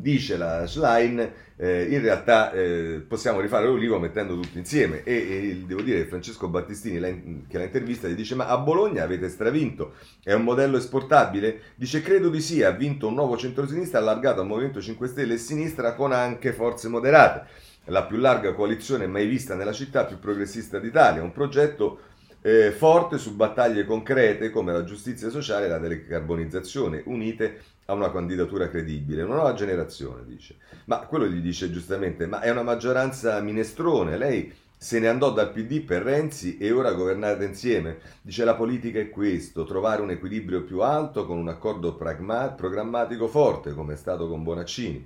dice la Schlein, eh, in realtà eh, possiamo rifare l'Olivo mettendo tutti insieme. E, e devo dire che Francesco Battistini la, che la intervista gli dice ma a Bologna avete stravinto, è un modello esportabile? Dice credo di sì, ha vinto un nuovo centrosinistra allargato al Movimento 5 Stelle e sinistra con anche forze moderate, la più larga coalizione mai vista nella città più progressista d'Italia, un progetto eh, forte su battaglie concrete come la giustizia sociale e la decarbonizzazione, unite a una candidatura credibile. Una nuova generazione, dice. Ma quello gli dice giustamente, ma è una maggioranza minestrone, lei se ne andò dal PD per Renzi e ora governate insieme. Dice la politica è questo, trovare un equilibrio più alto con un accordo pragma- programmatico forte, come è stato con Bonaccini.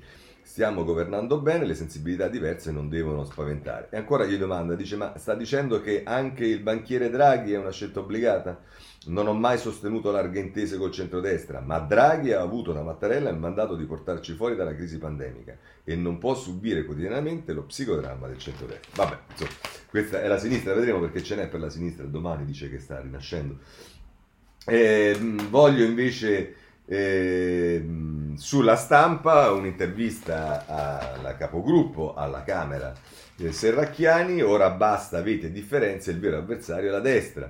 Stiamo governando bene, le sensibilità diverse non devono spaventare. E ancora gli domanda, dice, ma sta dicendo che anche il banchiere Draghi è una scelta obbligata? Non ho mai sostenuto larghe intese col centrodestra, ma Draghi ha avuto da Mattarella il mandato di portarci fuori dalla crisi pandemica e non può subire quotidianamente lo psicodramma del centrodestra. Vabbè, insomma, questa è la sinistra, vedremo perché ce n'è per la sinistra, domani dice che sta rinascendo. Eh, voglio invece eh, sulla stampa un'intervista alla capogruppo alla Camera eh, Serracchiani, ora basta, avete differenze, il vero avversario è la destra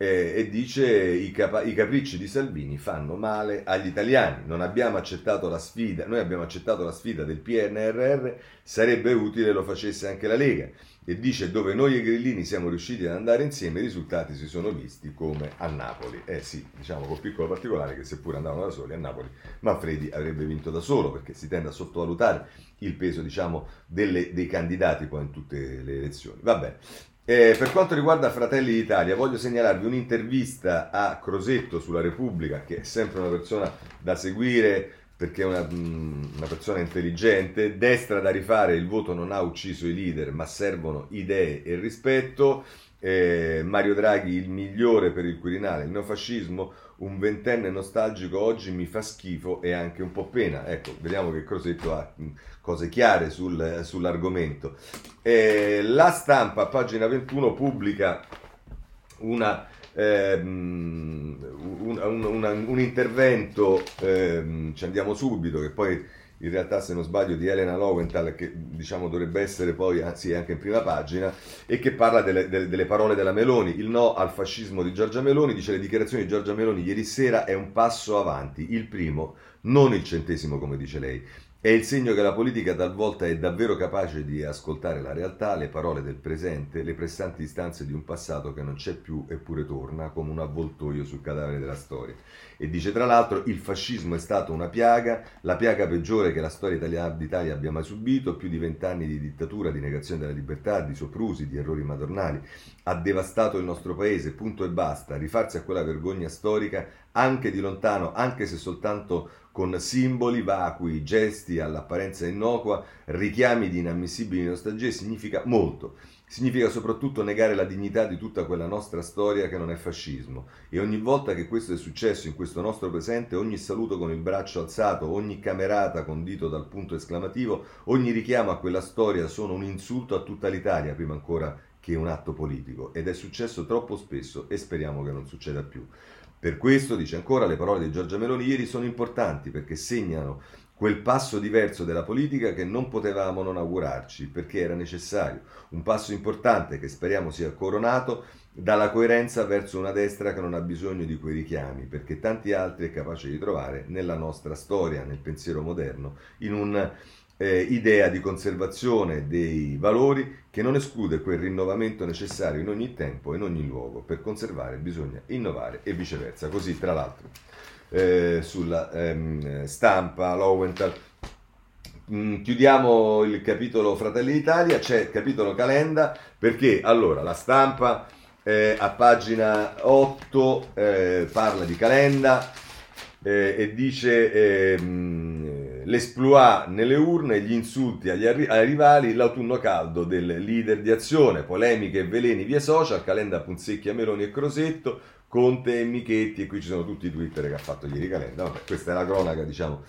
eh, e dice i, capa- i capricci di Salvini fanno male agli italiani. Non abbiamo accettato la sfida, noi abbiamo accettato la sfida del PNRR, sarebbe utile lo facesse anche la Lega. E dice dove noi e Grillini siamo riusciti ad andare insieme, i risultati si sono visti come a Napoli. Eh sì, diciamo col piccolo particolare che seppur andavano da soli a Napoli, Manfredi avrebbe vinto da solo perché si tende a sottovalutare il peso diciamo, delle, dei candidati poi in tutte le elezioni. Vabbè, eh, per quanto riguarda Fratelli d'Italia, voglio segnalarvi un'intervista a Crosetto sulla Repubblica, che è sempre una persona da seguire perché è una, una, persona intelligente. Destra da rifare, il voto non ha ucciso i leader, ma servono idee e rispetto. Eh, Mario Draghi, il migliore per il Quirinale, il neofascismo, un ventenne nostalgico oggi mi fa schifo e anche un po' pena. Ecco, vediamo che Crosetto ha cose chiare sul, sull'argomento. Eh, la stampa, pagina 21, pubblica una, ehm, un, un, un, un, intervento, ehm, ci andiamo subito, che poi in realtà se non sbaglio di Elena Lowenthal che diciamo dovrebbe essere poi anzi anche in prima pagina e che parla delle, delle, delle, parole della Meloni il no al fascismo di Giorgia Meloni dice le dichiarazioni di Giorgia Meloni ieri sera è un passo avanti il primo non il centesimo come dice lei è il segno che la politica talvolta è davvero capace di ascoltare la realtà, le parole del presente, le pressanti istanze di un passato che non c'è più eppure torna come un avvoltoio sul cadavere della storia. E dice tra l'altro il fascismo è stato una piaga, la piaga peggiore che la storia d'Italia abbia mai subito, più di vent'anni di dittatura, di negazione della libertà, di soprusi, di errori madornali. Ha devastato il nostro paese, punto e basta. Rifarsi a quella vergogna storica anche di lontano, anche se soltanto con simboli vacui, gesti all'apparenza innocua, richiami di inammissibili nostalgie, significa molto. Significa soprattutto negare la dignità di tutta quella nostra storia che non è fascismo. E ogni volta che questo è successo in questo nostro presente, ogni saluto con il braccio alzato, ogni camerata condito dal punto esclamativo, ogni richiamo a quella storia sono un insulto a tutta l'Italia, prima ancora che un atto politico. Ed è successo troppo spesso e speriamo che non succeda più. Per questo, dice ancora, le parole di Giorgia Meloni ieri sono importanti perché segnano quel passo diverso della politica che non potevamo non augurarci perché era necessario, un passo importante che speriamo sia coronato dalla coerenza verso una destra che non ha bisogno di quei richiami, perché tanti altri è capace di trovare nella nostra storia, nel pensiero moderno, in un eh, di conservazione dei valori che non esclude quel rinnovamento necessario in ogni tempo e in ogni luogo. Per conservare bisogna innovare e viceversa. Così, tra l'altro, eh, sulla ehm, stampa, Lowenthal. Mm, chiudiamo il capitolo Fratelli d'Italia, c'è il capitolo Calenda, perché allora la stampa eh, a pagina 8 eh, parla di Calenda eh, e dice ehm, l'esploit nelle urne, gli insulti agli arri- ai rivali, l'autunno caldo del leader di azione, polemiche e veleni via social, Calenda Punzecchia Meloni e Crosetto, Conte e Michetti, e qui ci sono tutti i Twitter che ha fatto ieri Calenda. Vabbè, questa è la cronaca, diciamo,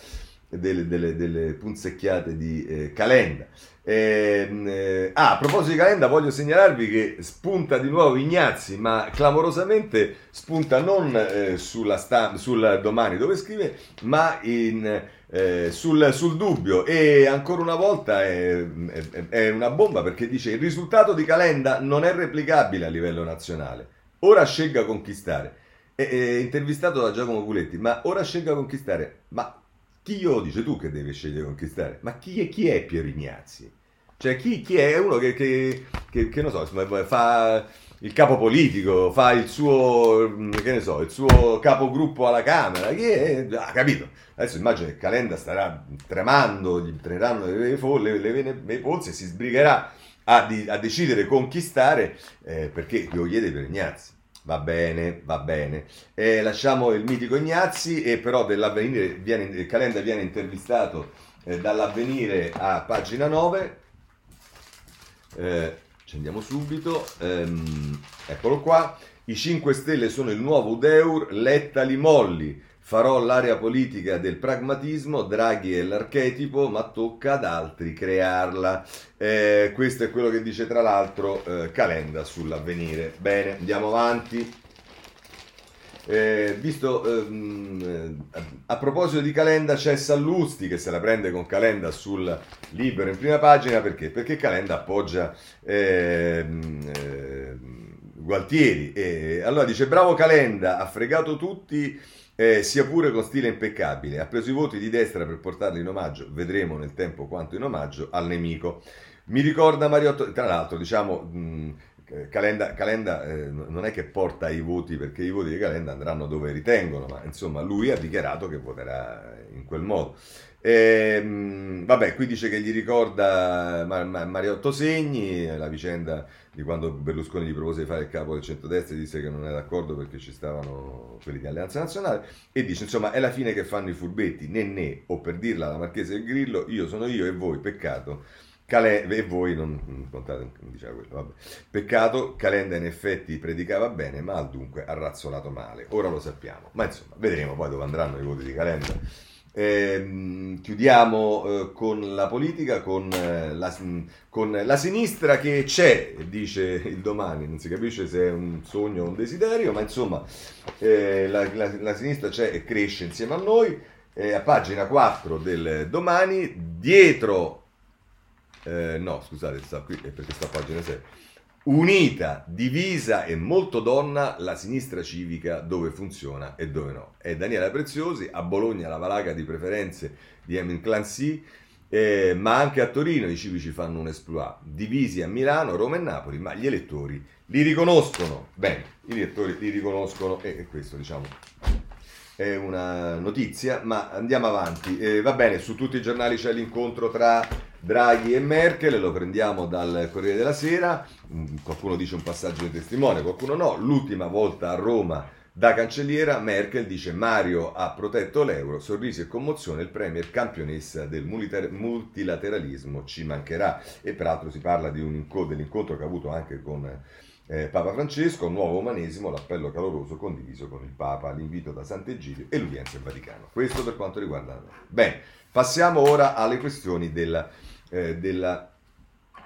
delle, delle, delle punzecchiate di eh, Calenda. Eh, eh, ah, a proposito di Calenda, voglio segnalarvi che spunta di nuovo Ignazzi, ma clamorosamente spunta non eh, sulla stamp- sul domani dove scrive, ma in eh, sul, sul, dubbio e ancora una volta è, è, è, una bomba perché dice il risultato di Calenda non è replicabile a livello nazionale. Ora scelga conquistare. È, è intervistato da Giacomo Puletti, ma ora scelga conquistare. Ma chi io dice tu che devi scegliere conquistare? Ma chi è, chi è Piero Ignazzi? Cioè, chi, chi è uno che, che, che, che non so, fa il capo politico, fa il suo, mm, che ne so, il suo capogruppo alla Camera, chi è? Ah, capito? Adesso immagino che Calenda starà tremando, gli tremeranno le, le, le vene le polsi e si sbrigherà a, di, a decidere conquistare eh, perché glielo chiede per Ignazzi. Va bene, va bene. Eh, lasciamo il mitico Ignazzi e però dell'avvenire viene, Calenda viene intervistato eh, dall'avvenire a pagina 9. Eh, ci andiamo subito. Ehm, eccolo qua. I 5 Stelle sono il nuovo Udeur, Letta li molli. Farò l'area politica del pragmatismo, Draghi è l'archetipo, ma tocca ad altri crearla. Eh, questo è quello che dice tra l'altro eh, Calenda sull'avvenire. Bene, andiamo avanti. Eh, visto ehm, a proposito di Calenda c'è Sallusti che se la prende con Calenda sul libero in prima pagina perché? Perché Calenda appoggia ehm, eh, Gualtieri e allora dice bravo Calenda ha fregato tutti eh, sia pure con stile impeccabile. Ha preso i voti di destra per portarli in omaggio. Vedremo nel tempo quanto in omaggio al nemico. Mi ricorda Mariotto tra l'altro diciamo mh, Calenda, Calenda eh, non è che porta i voti perché i voti di Calenda andranno dove ritengono, ma insomma lui ha dichiarato che voterà in quel modo. E, ehm, vabbè, qui dice che gli ricorda Mar- Mar- Mariotto Segni, la vicenda di quando Berlusconi gli propose di fare il capo del centrodestra e disse che non era d'accordo perché ci stavano quelli di Alleanza Nazionale e dice insomma è la fine che fanno i furbetti, né né, o per dirla la Marchese del Grillo, io sono io e voi, peccato Calenda, e voi non contate, diceva quello, vabbè. Peccato, Calenda in effetti predicava bene, ma dunque ha razzolato male. Ora lo sappiamo, ma insomma, vedremo poi dove andranno i voti di Calenda. Eh, chiudiamo eh, con la politica, con, eh, la, con, la, sinistra che c'è, dice il domani, non si capisce se è un sogno o un desiderio, ma insomma eh, la, la, la, sinistra c'è e cresce insieme a noi. Eh, a pagina 4 del domani, dietro eh, no, scusate, sta qui è perché sta a pagina 6. Unita, divisa e molto donna la sinistra civica dove funziona e dove no. È Daniela Preziosi, a Bologna la valaga di preferenze di Emin Clancy, eh, ma anche a Torino i civici fanno un esploit. Divisi a Milano, Roma e Napoli, ma gli elettori li riconoscono. Bene, gli elettori li riconoscono e, e questo diciamo è una notizia, ma andiamo avanti. Eh, va bene, su tutti i giornali c'è l'incontro tra Draghi e Merkel, lo prendiamo dal Corriere della Sera, mm, qualcuno dice un passaggio di testimone, qualcuno no, l'ultima volta a Roma da cancelliera Merkel dice Mario ha protetto l'euro, sorrisi e commozione, il premier campionessa del multilateralismo ci mancherà. E peraltro si parla un incontro, dell'incontro che ha avuto anche con eh, Papa Francesco, nuovo umanesimo, l'appello caloroso condiviso con il Papa, l'invito da Sant'Egidio e l'udienza in Vaticano. Questo per quanto riguarda noi. Bene, passiamo ora alle questioni della eh, della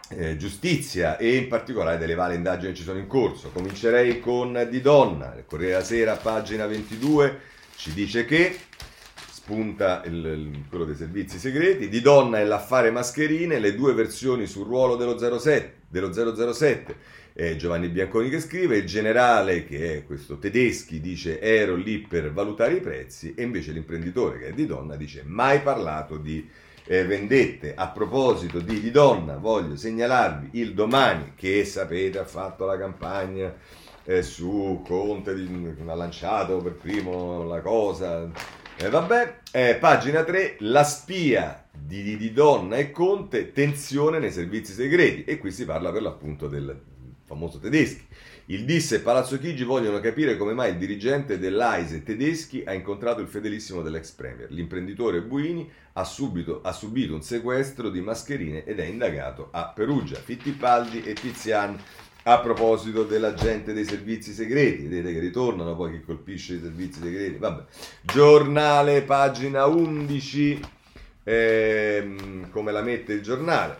eh, giustizia e in particolare delle varie indagini che ci sono in corso. Comincerei con Di Donna, il Corriere della Sera, pagina 22, ci dice che spunta il, il, quello dei servizi segreti, Di Donna e l'affare mascherine, le due versioni sul ruolo dello, 07, dello 007. Eh, Giovanni Bianconi che scrive, il generale che è questo tedeschi dice ero lì per valutare i prezzi e invece l'imprenditore che è di donna dice mai parlato di eh, vendette. A proposito di, di donna, voglio segnalarvi il domani che sapete ha fatto la campagna eh, su Conte, di, ha lanciato per primo la cosa. Eh, vabbè, eh, pagina 3, la spia di, di, di, Donna e Conte, tensione nei servizi segreti. E qui si parla per l'appunto del famoso tedeschi. Il DIS e Palazzo Chigi vogliono capire come mai il dirigente dell'AISE tedeschi ha incontrato il fedelissimo dell'ex premier. L'imprenditore Buini ha, subito, ha subito un sequestro di mascherine ed è indagato a Perugia. Fittipaldi e Tizian a proposito dell'agente dei servizi segreti, vedete che ritornano poi chi colpisce i servizi segreti. Vabbè. Giornale, pagina 11, ehm, come la mette il giornale.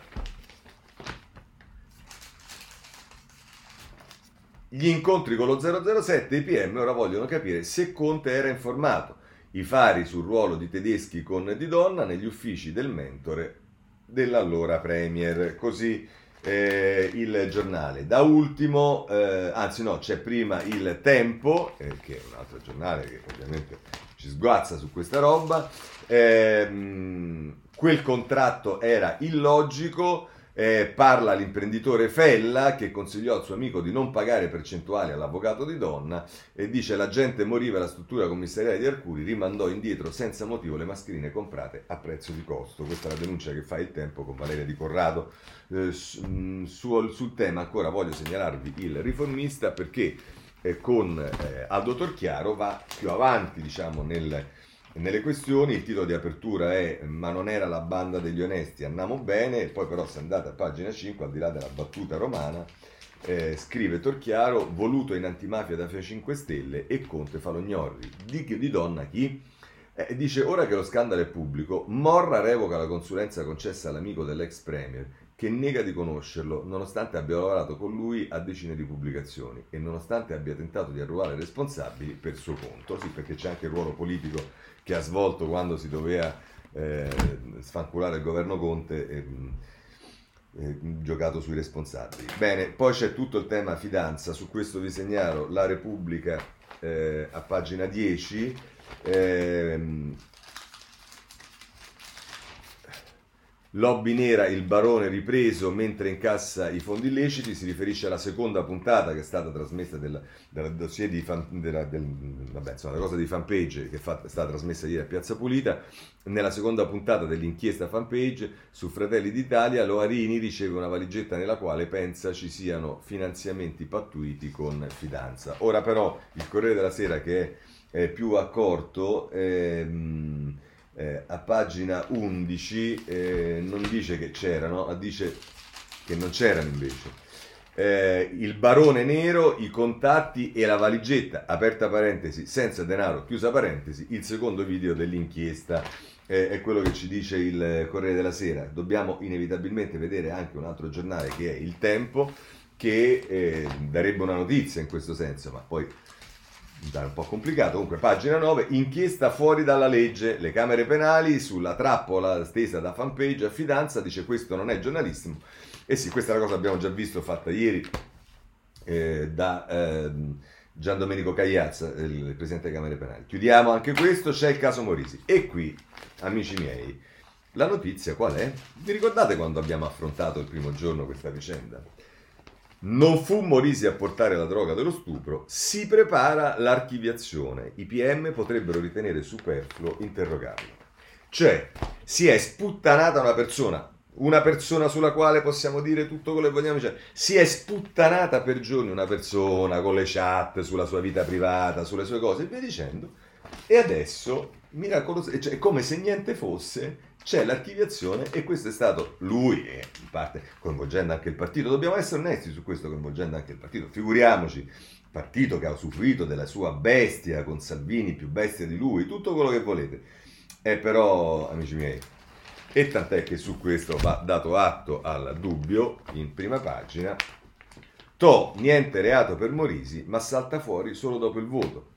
Gli incontri con lo 007 i PM ora vogliono capire se Conte era informato. I fari sul ruolo di tedeschi con Di Donna negli uffici del mentore dell'allora Premier. Così eh, il giornale. Da ultimo, eh, anzi no, c'è prima il Tempo, eh, che è un altro giornale che ovviamente ci sguazza su questa roba. Ehm, quel contratto era illogico Eh, parla l'imprenditore Fella che consigliò al suo amico di non pagare percentuali all'avvocato di donna e dice la gente moriva alla struttura commissariale di Arcuri, rimandò indietro senza motivo le mascherine comprate a prezzo di costo. Questa è la denuncia che fa il tempo con Valeria Di Corrado. Eh, su, mm, sul tema ancora voglio segnalarvi il riformista perché eh, con eh, Aldo Torchiaro va più avanti diciamo nel nelle questioni. Il titolo di apertura è Ma non era la banda degli onesti, andiamo bene. E poi, però, se andate a pagina 5, al di là della battuta romana, eh, scrive Torchiaro: voluto in antimafia da Fia 5 Stelle e Conte Falognorri. Di, di donna chi? Eh, dice ora che lo scandalo è pubblico, Morra revoca la consulenza concessa all'amico dell'ex premier che nega di conoscerlo nonostante abbia lavorato con lui a decine di pubblicazioni e nonostante abbia tentato di arruolare responsabili per suo conto, sì perché c'è anche il ruolo politico che ha svolto quando si doveva eh, sfanculare il governo Conte e, e, giocato sui responsabili. Bene, poi c'è tutto il tema fidanza, su questo vi segnalo la Repubblica eh, a pagina 10. Eh, Lobby nera, il barone ripreso mentre incassa i fondi illeciti, si riferisce alla seconda puntata che è stata trasmessa della, della dossier di fan, della, del, vabbè, insomma, cosa di fanpage che fatta, è stata trasmessa ieri a Piazza Pulita. Nella seconda puntata dell'inchiesta fanpage su Fratelli d'Italia, Loarini riceve una valigetta nella quale pensa ci siano finanziamenti pattuiti con fidanza. Ora però il Corriere della Sera che è, è più accorto... Ehm, eh, a pagina 11 eh, non dice che c'erano, ma dice che non c'erano invece. Eh, il barone nero, i contatti e la valigetta, aperta parentesi, senza denaro, chiusa parentesi, il secondo video dell'inchiesta eh, è quello che ci dice il Corriere della Sera. Dobbiamo inevitabilmente vedere anche un altro giornale che è Il Tempo, che eh, darebbe una notizia in questo senso, ma poi è un po' complicato, comunque pagina 9, inchiesta fuori dalla legge, le camere penali sulla trappola stesa da fanpage a fidanza, dice questo non è giornalissimo, e sì, questa è una cosa che abbiamo già visto fatta ieri eh, da eh, Gian Domenico Cagliazza, il presidente delle camere penali. Chiudiamo anche questo, c'è il caso Morisi. E qui, amici miei, la notizia qual è? Vi ricordate quando abbiamo affrontato il primo giorno questa vicenda? Non fu Morisi a portare la droga dello stupro, si prepara l'archiviazione. I PM potrebbero ritenere superfluo interrogarlo. Cioè, si è sputtanata una persona, una persona sulla quale possiamo dire tutto quello che vogliamo, cioè, si è sputtanata per giorni una persona con le chat sulla sua vita privata, sulle sue cose e via dicendo, e adesso, miracolosamente, cioè, come se niente fosse, c'è l'archiviazione e questo è stato lui, e in parte coinvolgendo anche il partito. Dobbiamo essere onesti su questo, coinvolgendo anche il partito. Figuriamoci, partito che ha usufruito della sua bestia con Salvini, più bestia di lui, tutto quello che volete. E però, amici miei, e tant'è che su questo va dato atto al dubbio in prima pagina. To, niente reato per Morisi, ma salta fuori solo dopo il voto.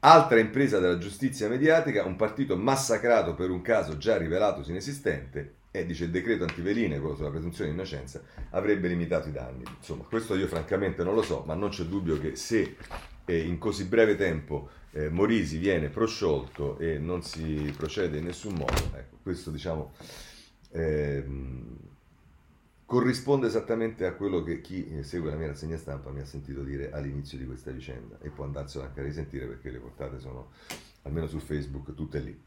Altra impresa della giustizia mediatica, un partito massacrato per un caso già rivelatosi inesistente e dice il decreto antiveline, quello sulla presunzione di innocenza, avrebbe limitato i danni. Insomma, questo io francamente non lo so, ma non c'è dubbio che se eh, in così breve tempo eh, Morisi viene prosciolto e non si procede in nessun modo, ecco, questo diciamo... Eh, corrisponde esattamente a quello che chi segue la mia rassegna stampa mi ha sentito dire all'inizio di questa vicenda e può andarselo anche a risentire perché le portate sono almeno su Facebook tutte lì.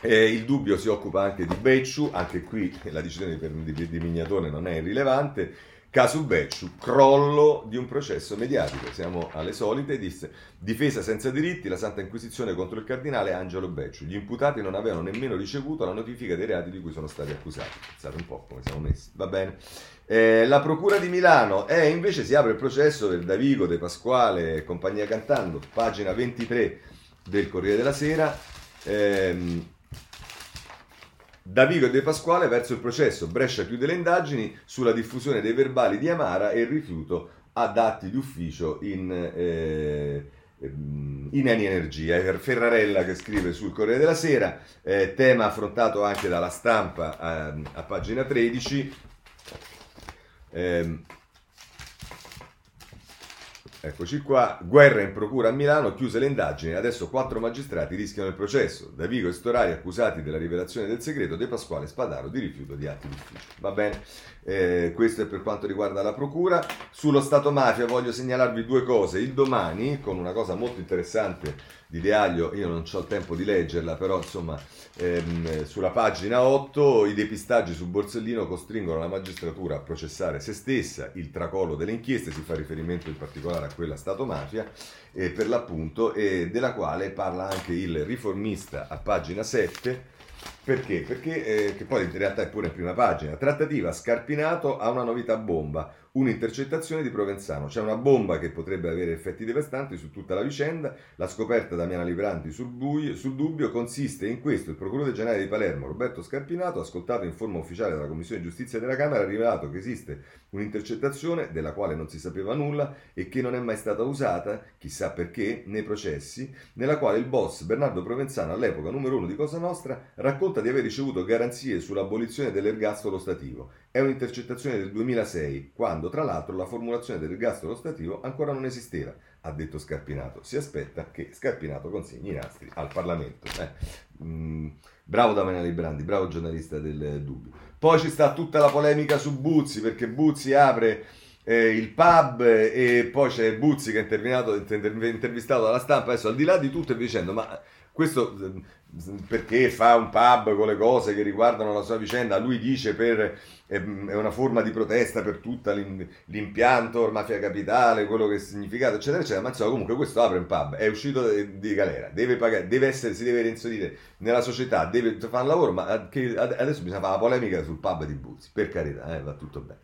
E il dubbio si occupa anche di Becciu, anche qui la decisione di, di, di Mignatone non è irrilevante, Caso Becciu, crollo di un processo mediatico. Siamo alle solite, disse difesa senza diritti, la Santa Inquisizione contro il cardinale Angelo Becciu. Gli imputati non avevano nemmeno ricevuto la notifica dei reati di cui sono stati accusati. Pensate un po' come siamo messi. Va bene. Eh, la Procura di Milano, eh, invece si apre il processo per Davigo, De Pasquale e compagnia cantando, pagina 23 del Corriere della Sera. Eh, Davigo e De Pasquale verso il processo. Brescia chiude le indagini sulla diffusione dei verbali di Amara e il rifiuto ad atti di ufficio in, eh, in Eni Energia. Ferrarella che scrive sul Corriere della Sera, eh, tema affrontato anche dalla stampa a, a pagina 13. Eh, Eccoci qua, guerra in procura a Milano, chiuse le indagini, adesso quattro magistrati rischiano il processo. Da Vigo e Storari accusati della rivelazione del segreto, De Pasquale Spadaro di rifiuto di atti d'ufficio. Va bene, eh, questo è per quanto riguarda la procura. Sullo Stato mafia voglio segnalarvi due cose. Il domani, con una cosa molto interessante di De io non ho il tempo di leggerla, però insomma ehm, sulla pagina 8 i depistaggi su Borsellino costringono la magistratura a processare se stessa, il tracollo delle inchieste, si fa riferimento in particolare a quella Stato-mafia, eh, per l'appunto, e della quale parla anche il riformista a pagina 7 perché? Perché, eh, che poi in realtà è pure in prima pagina, trattativa Scarpinato ha una novità bomba, un'intercettazione di Provenzano. C'è una bomba che potrebbe avere effetti devastanti su tutta la vicenda. La scoperta da Damiana Livranti sul, buio, sul dubbio consiste in questo. Il procuratore generale di Palermo, Roberto Scarpinato, ascoltato in forma ufficiale dalla Commissione Giustizia della Camera, ha rivelato che esiste un'intercettazione della quale non si sapeva nulla e che non è mai stata usata, chissà perché, nei processi, nella quale il boss Bernardo Provenzano, all'epoca numero uno di Cosa Nostra, racconta di aver ricevuto garanzie sull'abolizione dell'ergastolo stativo. È un'intercettazione del 2006, quando tra l'altro la formulazione dell'ergastolo stativo ancora non esisteva, ha detto Scarpinato. Si aspetta che Scarpinato consegni i nastri al Parlamento. Eh. Mm, bravo Damiano Librandi, bravo giornalista del Dubbio. Poi ci sta tutta la polemica su Buzzi, perché Buzzi apre eh, il pub e poi c'è Buzzi che è intervistato dalla stampa. Adesso al di là di tutto e dicendo, ma questo perché fa un pub con le cose che riguardano la sua vicenda, lui dice per, è una forma di protesta per tutto l'impianto Mafia Capitale, quello che è significato, eccetera, eccetera, ma insomma comunque questo apre un pub, è uscito di galera, deve pagare, deve essere, si deve reinserire nella società, deve fare un lavoro, ma adesso bisogna fare la polemica sul pub di Buzzi, per carità, eh, va tutto bene.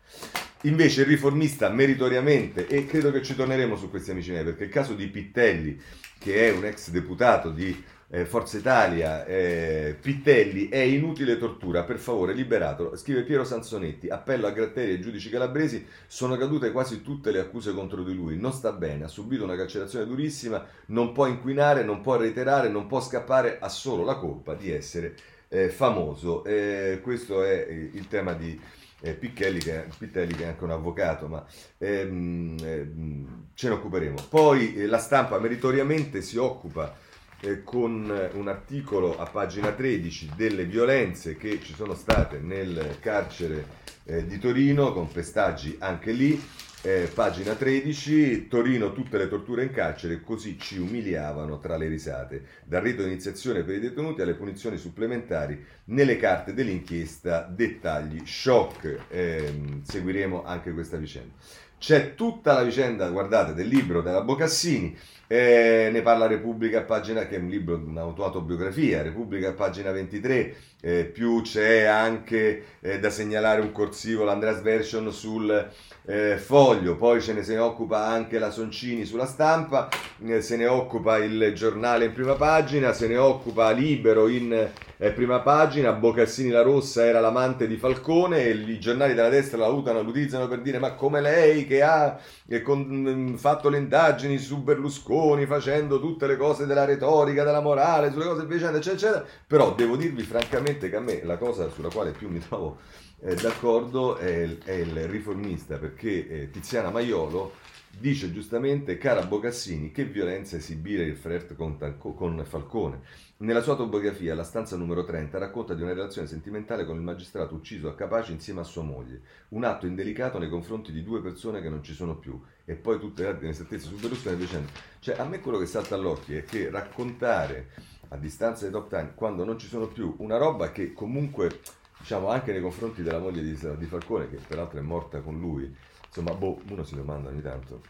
Invece il riformista meritoriamente, e credo che ci torneremo su questi amici miei, perché il caso di Pittelli, che è un ex deputato di eh, Forza Italia, eh, Pittelli è inutile tortura, per favore liberatelo. Scrive Piero Sansonetti, appello a Gratteri e giudici calabresi, sono cadute quasi tutte le accuse contro di lui, non sta bene, ha subito una carcerazione durissima, non può inquinare, non può reiterare, non può scappare, ha solo la colpa di essere eh, famoso. Eh, questo è eh, il tema di... Eh, Pichelli che, Pittelli che è anche un avvocato, ma ehm, ehm, ce ne occuperemo. Poi la stampa meritoriamente si occupa eh, con un articolo a pagina 13 delle violenze che ci sono state nel carcere eh, di Torino, con pestaggi anche lì. Eh, pagina 13, Torino tutte le torture in carcere, così ci umiliavano tra le risate. Dal rito di iniziazione per i detenuti alle punizioni supplementari nelle carte dell'inchiesta, dettagli shock. Ehm, seguiremo anche questa vicenda. C'è tutta la vicenda, guardate, del libro della Bocassini eh, ne parla Repubblica a pagina, che è un libro, un'autobiografia, Repubblica a pagina 23, eh, più c'è anche eh, da segnalare un corsivo, l'Andreas Version sul eh, foglio, poi ce ne se ne occupa anche la Soncini sulla stampa, eh, se ne occupa il giornale in prima pagina, se ne occupa Libero in eh, prima pagina, Bocassini la Rossa era l'amante di Falcone e i giornali della destra la utano, utilizzano per dire ma come lei che ha eh, con, mm, fatto le indagini su Berlusconi facendo tutte le cose della retorica, della morale, sulle cose vicende eccetera eccetera, però devo dirvi francamente che a me la cosa sulla quale più mi trovo eh, d'accordo è il, è il, riformista perché eh, Tiziana Maiolo dice giustamente cara Bocassini che violenza esibire il flirt con, con Falcone nella sua autobiografia, La stanza numero 30, racconta di una relazione sentimentale con il magistrato ucciso a Capaci insieme a sua moglie, un atto indelicato nei confronti di due persone che non ci sono più, e poi tutte le altre inesattezze su Berlusconi dicendo, cioè a me quello che salta all'occhio è che raccontare a distanza di top time, quando non ci sono più, una roba che comunque, diciamo, anche nei confronti della moglie di, di Falcone, che peraltro è morta con lui, insomma, boh, uno si domanda ogni tanto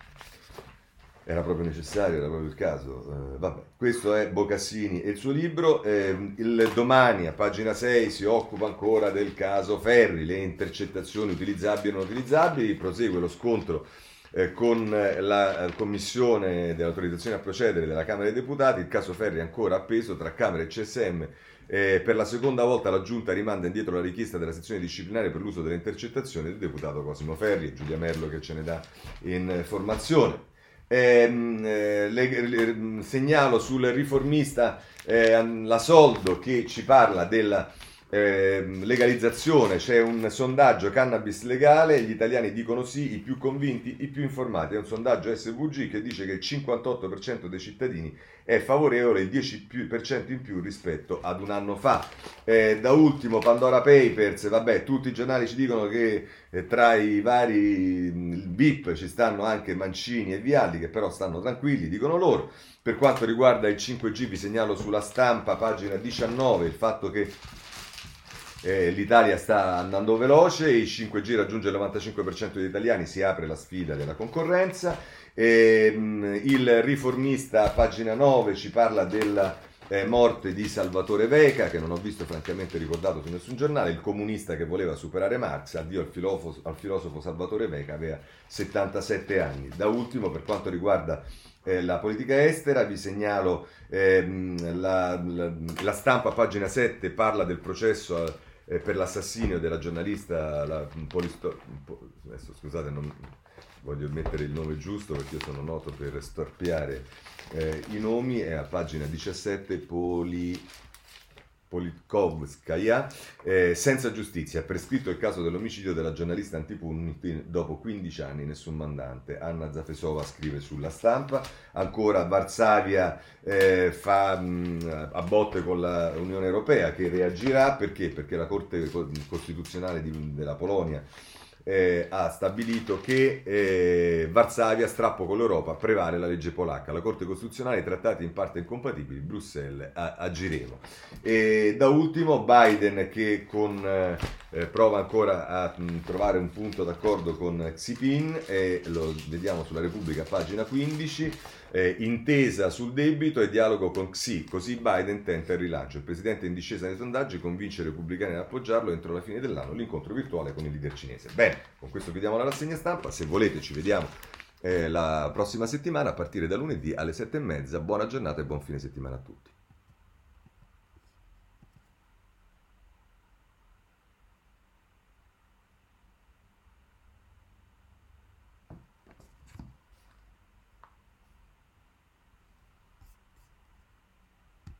era proprio necessario, era proprio il caso. Eh, vabbè, questo è Bocassini e il suo libro. Eh, il domani a pagina 6 si occupa ancora del caso Ferri, le intercettazioni utilizzabili o non utilizzabili, prosegue lo scontro eh, con la commissione dell'autorizzazione a procedere della Camera dei Deputati, il caso Ferri ancora appeso tra Camera e CSM. Eh, per la seconda volta la Giunta rimanda indietro la richiesta della sezione disciplinare per l'uso delle intercettazioni del deputato Cosimo Ferri e Giulia Merlo che ce ne dà informazione. Ehm, eh, le, le, segnalo sul riformista eh, la Soldo che ci parla della Eh, legalizzazione, c'è un sondaggio cannabis legale, gli italiani dicono sì, i più convinti, i più informati. È un sondaggio SVG che dice che il 58% dei cittadini è favorevole, il 10% in più rispetto ad un anno fa. Eh, da ultimo Pandora Papers, vabbè, tutti i giornali ci dicono che eh, tra i vari VIP ci stanno anche Mancini e Vialli che però stanno tranquilli, dicono loro. Per quanto riguarda il 5G vi segnalo sulla stampa, pagina 19, il fatto che eh, l'Italia sta andando veloce, il 5G raggiunge il 95% degli italiani, si apre la sfida della concorrenza. E, ehm, il riformista, pagina 9, ci parla della eh, morte di Salvatore Veca, che non ho visto francamente ricordato su nessun giornale, il comunista che voleva superare Marx, addio al filosofo, al filosofo Salvatore Veca, aveva 77 anni. Da ultimo, per quanto riguarda eh, la politica estera, vi segnalo ehm, la, la, la, stampa, pagina 7, parla del processo eh, per l'assassinio della giornalista, la, polisto, adesso scusate, non voglio mettere il nome giusto perché io sono noto per storpiare eh, i nomi, è a pagina 17, Poli... Politkovskaya, eh, senza giustizia, prescritto il caso dell'omicidio della giornalista Antipunti dopo 15 anni, nessun mandante. Anna Zafesova scrive sulla stampa. Ancora Varsavia eh, fa mh, a botte con l'Unione Europea che reagirà perché? Perché la Corte Costituzionale di, della Polonia eh, ha stabilito che eh, Varsavia, strappo con l'Europa, prevale la legge polacca. La Corte Costituzionale, trattati in parte incompatibili, Bruxelles agiremo. E da ultimo Biden che con, eh, prova ancora a mh, trovare un punto d'accordo con Xi Jinping, lo vediamo sulla Repubblica, pagina 15 eh, intesa sul debito e dialogo con Xi, così Biden tenta il rilancio. Il presidente in discesa nei sondaggi convince i repubblicani ad appoggiarlo entro la fine dell'anno, l'incontro virtuale con il leader cinese. Bene, con questo chiudiamo la rassegna stampa, se volete ci vediamo eh, la prossima settimana a partire da lunedì alle sette e mezza. Buona giornata e buon fine settimana a tutti.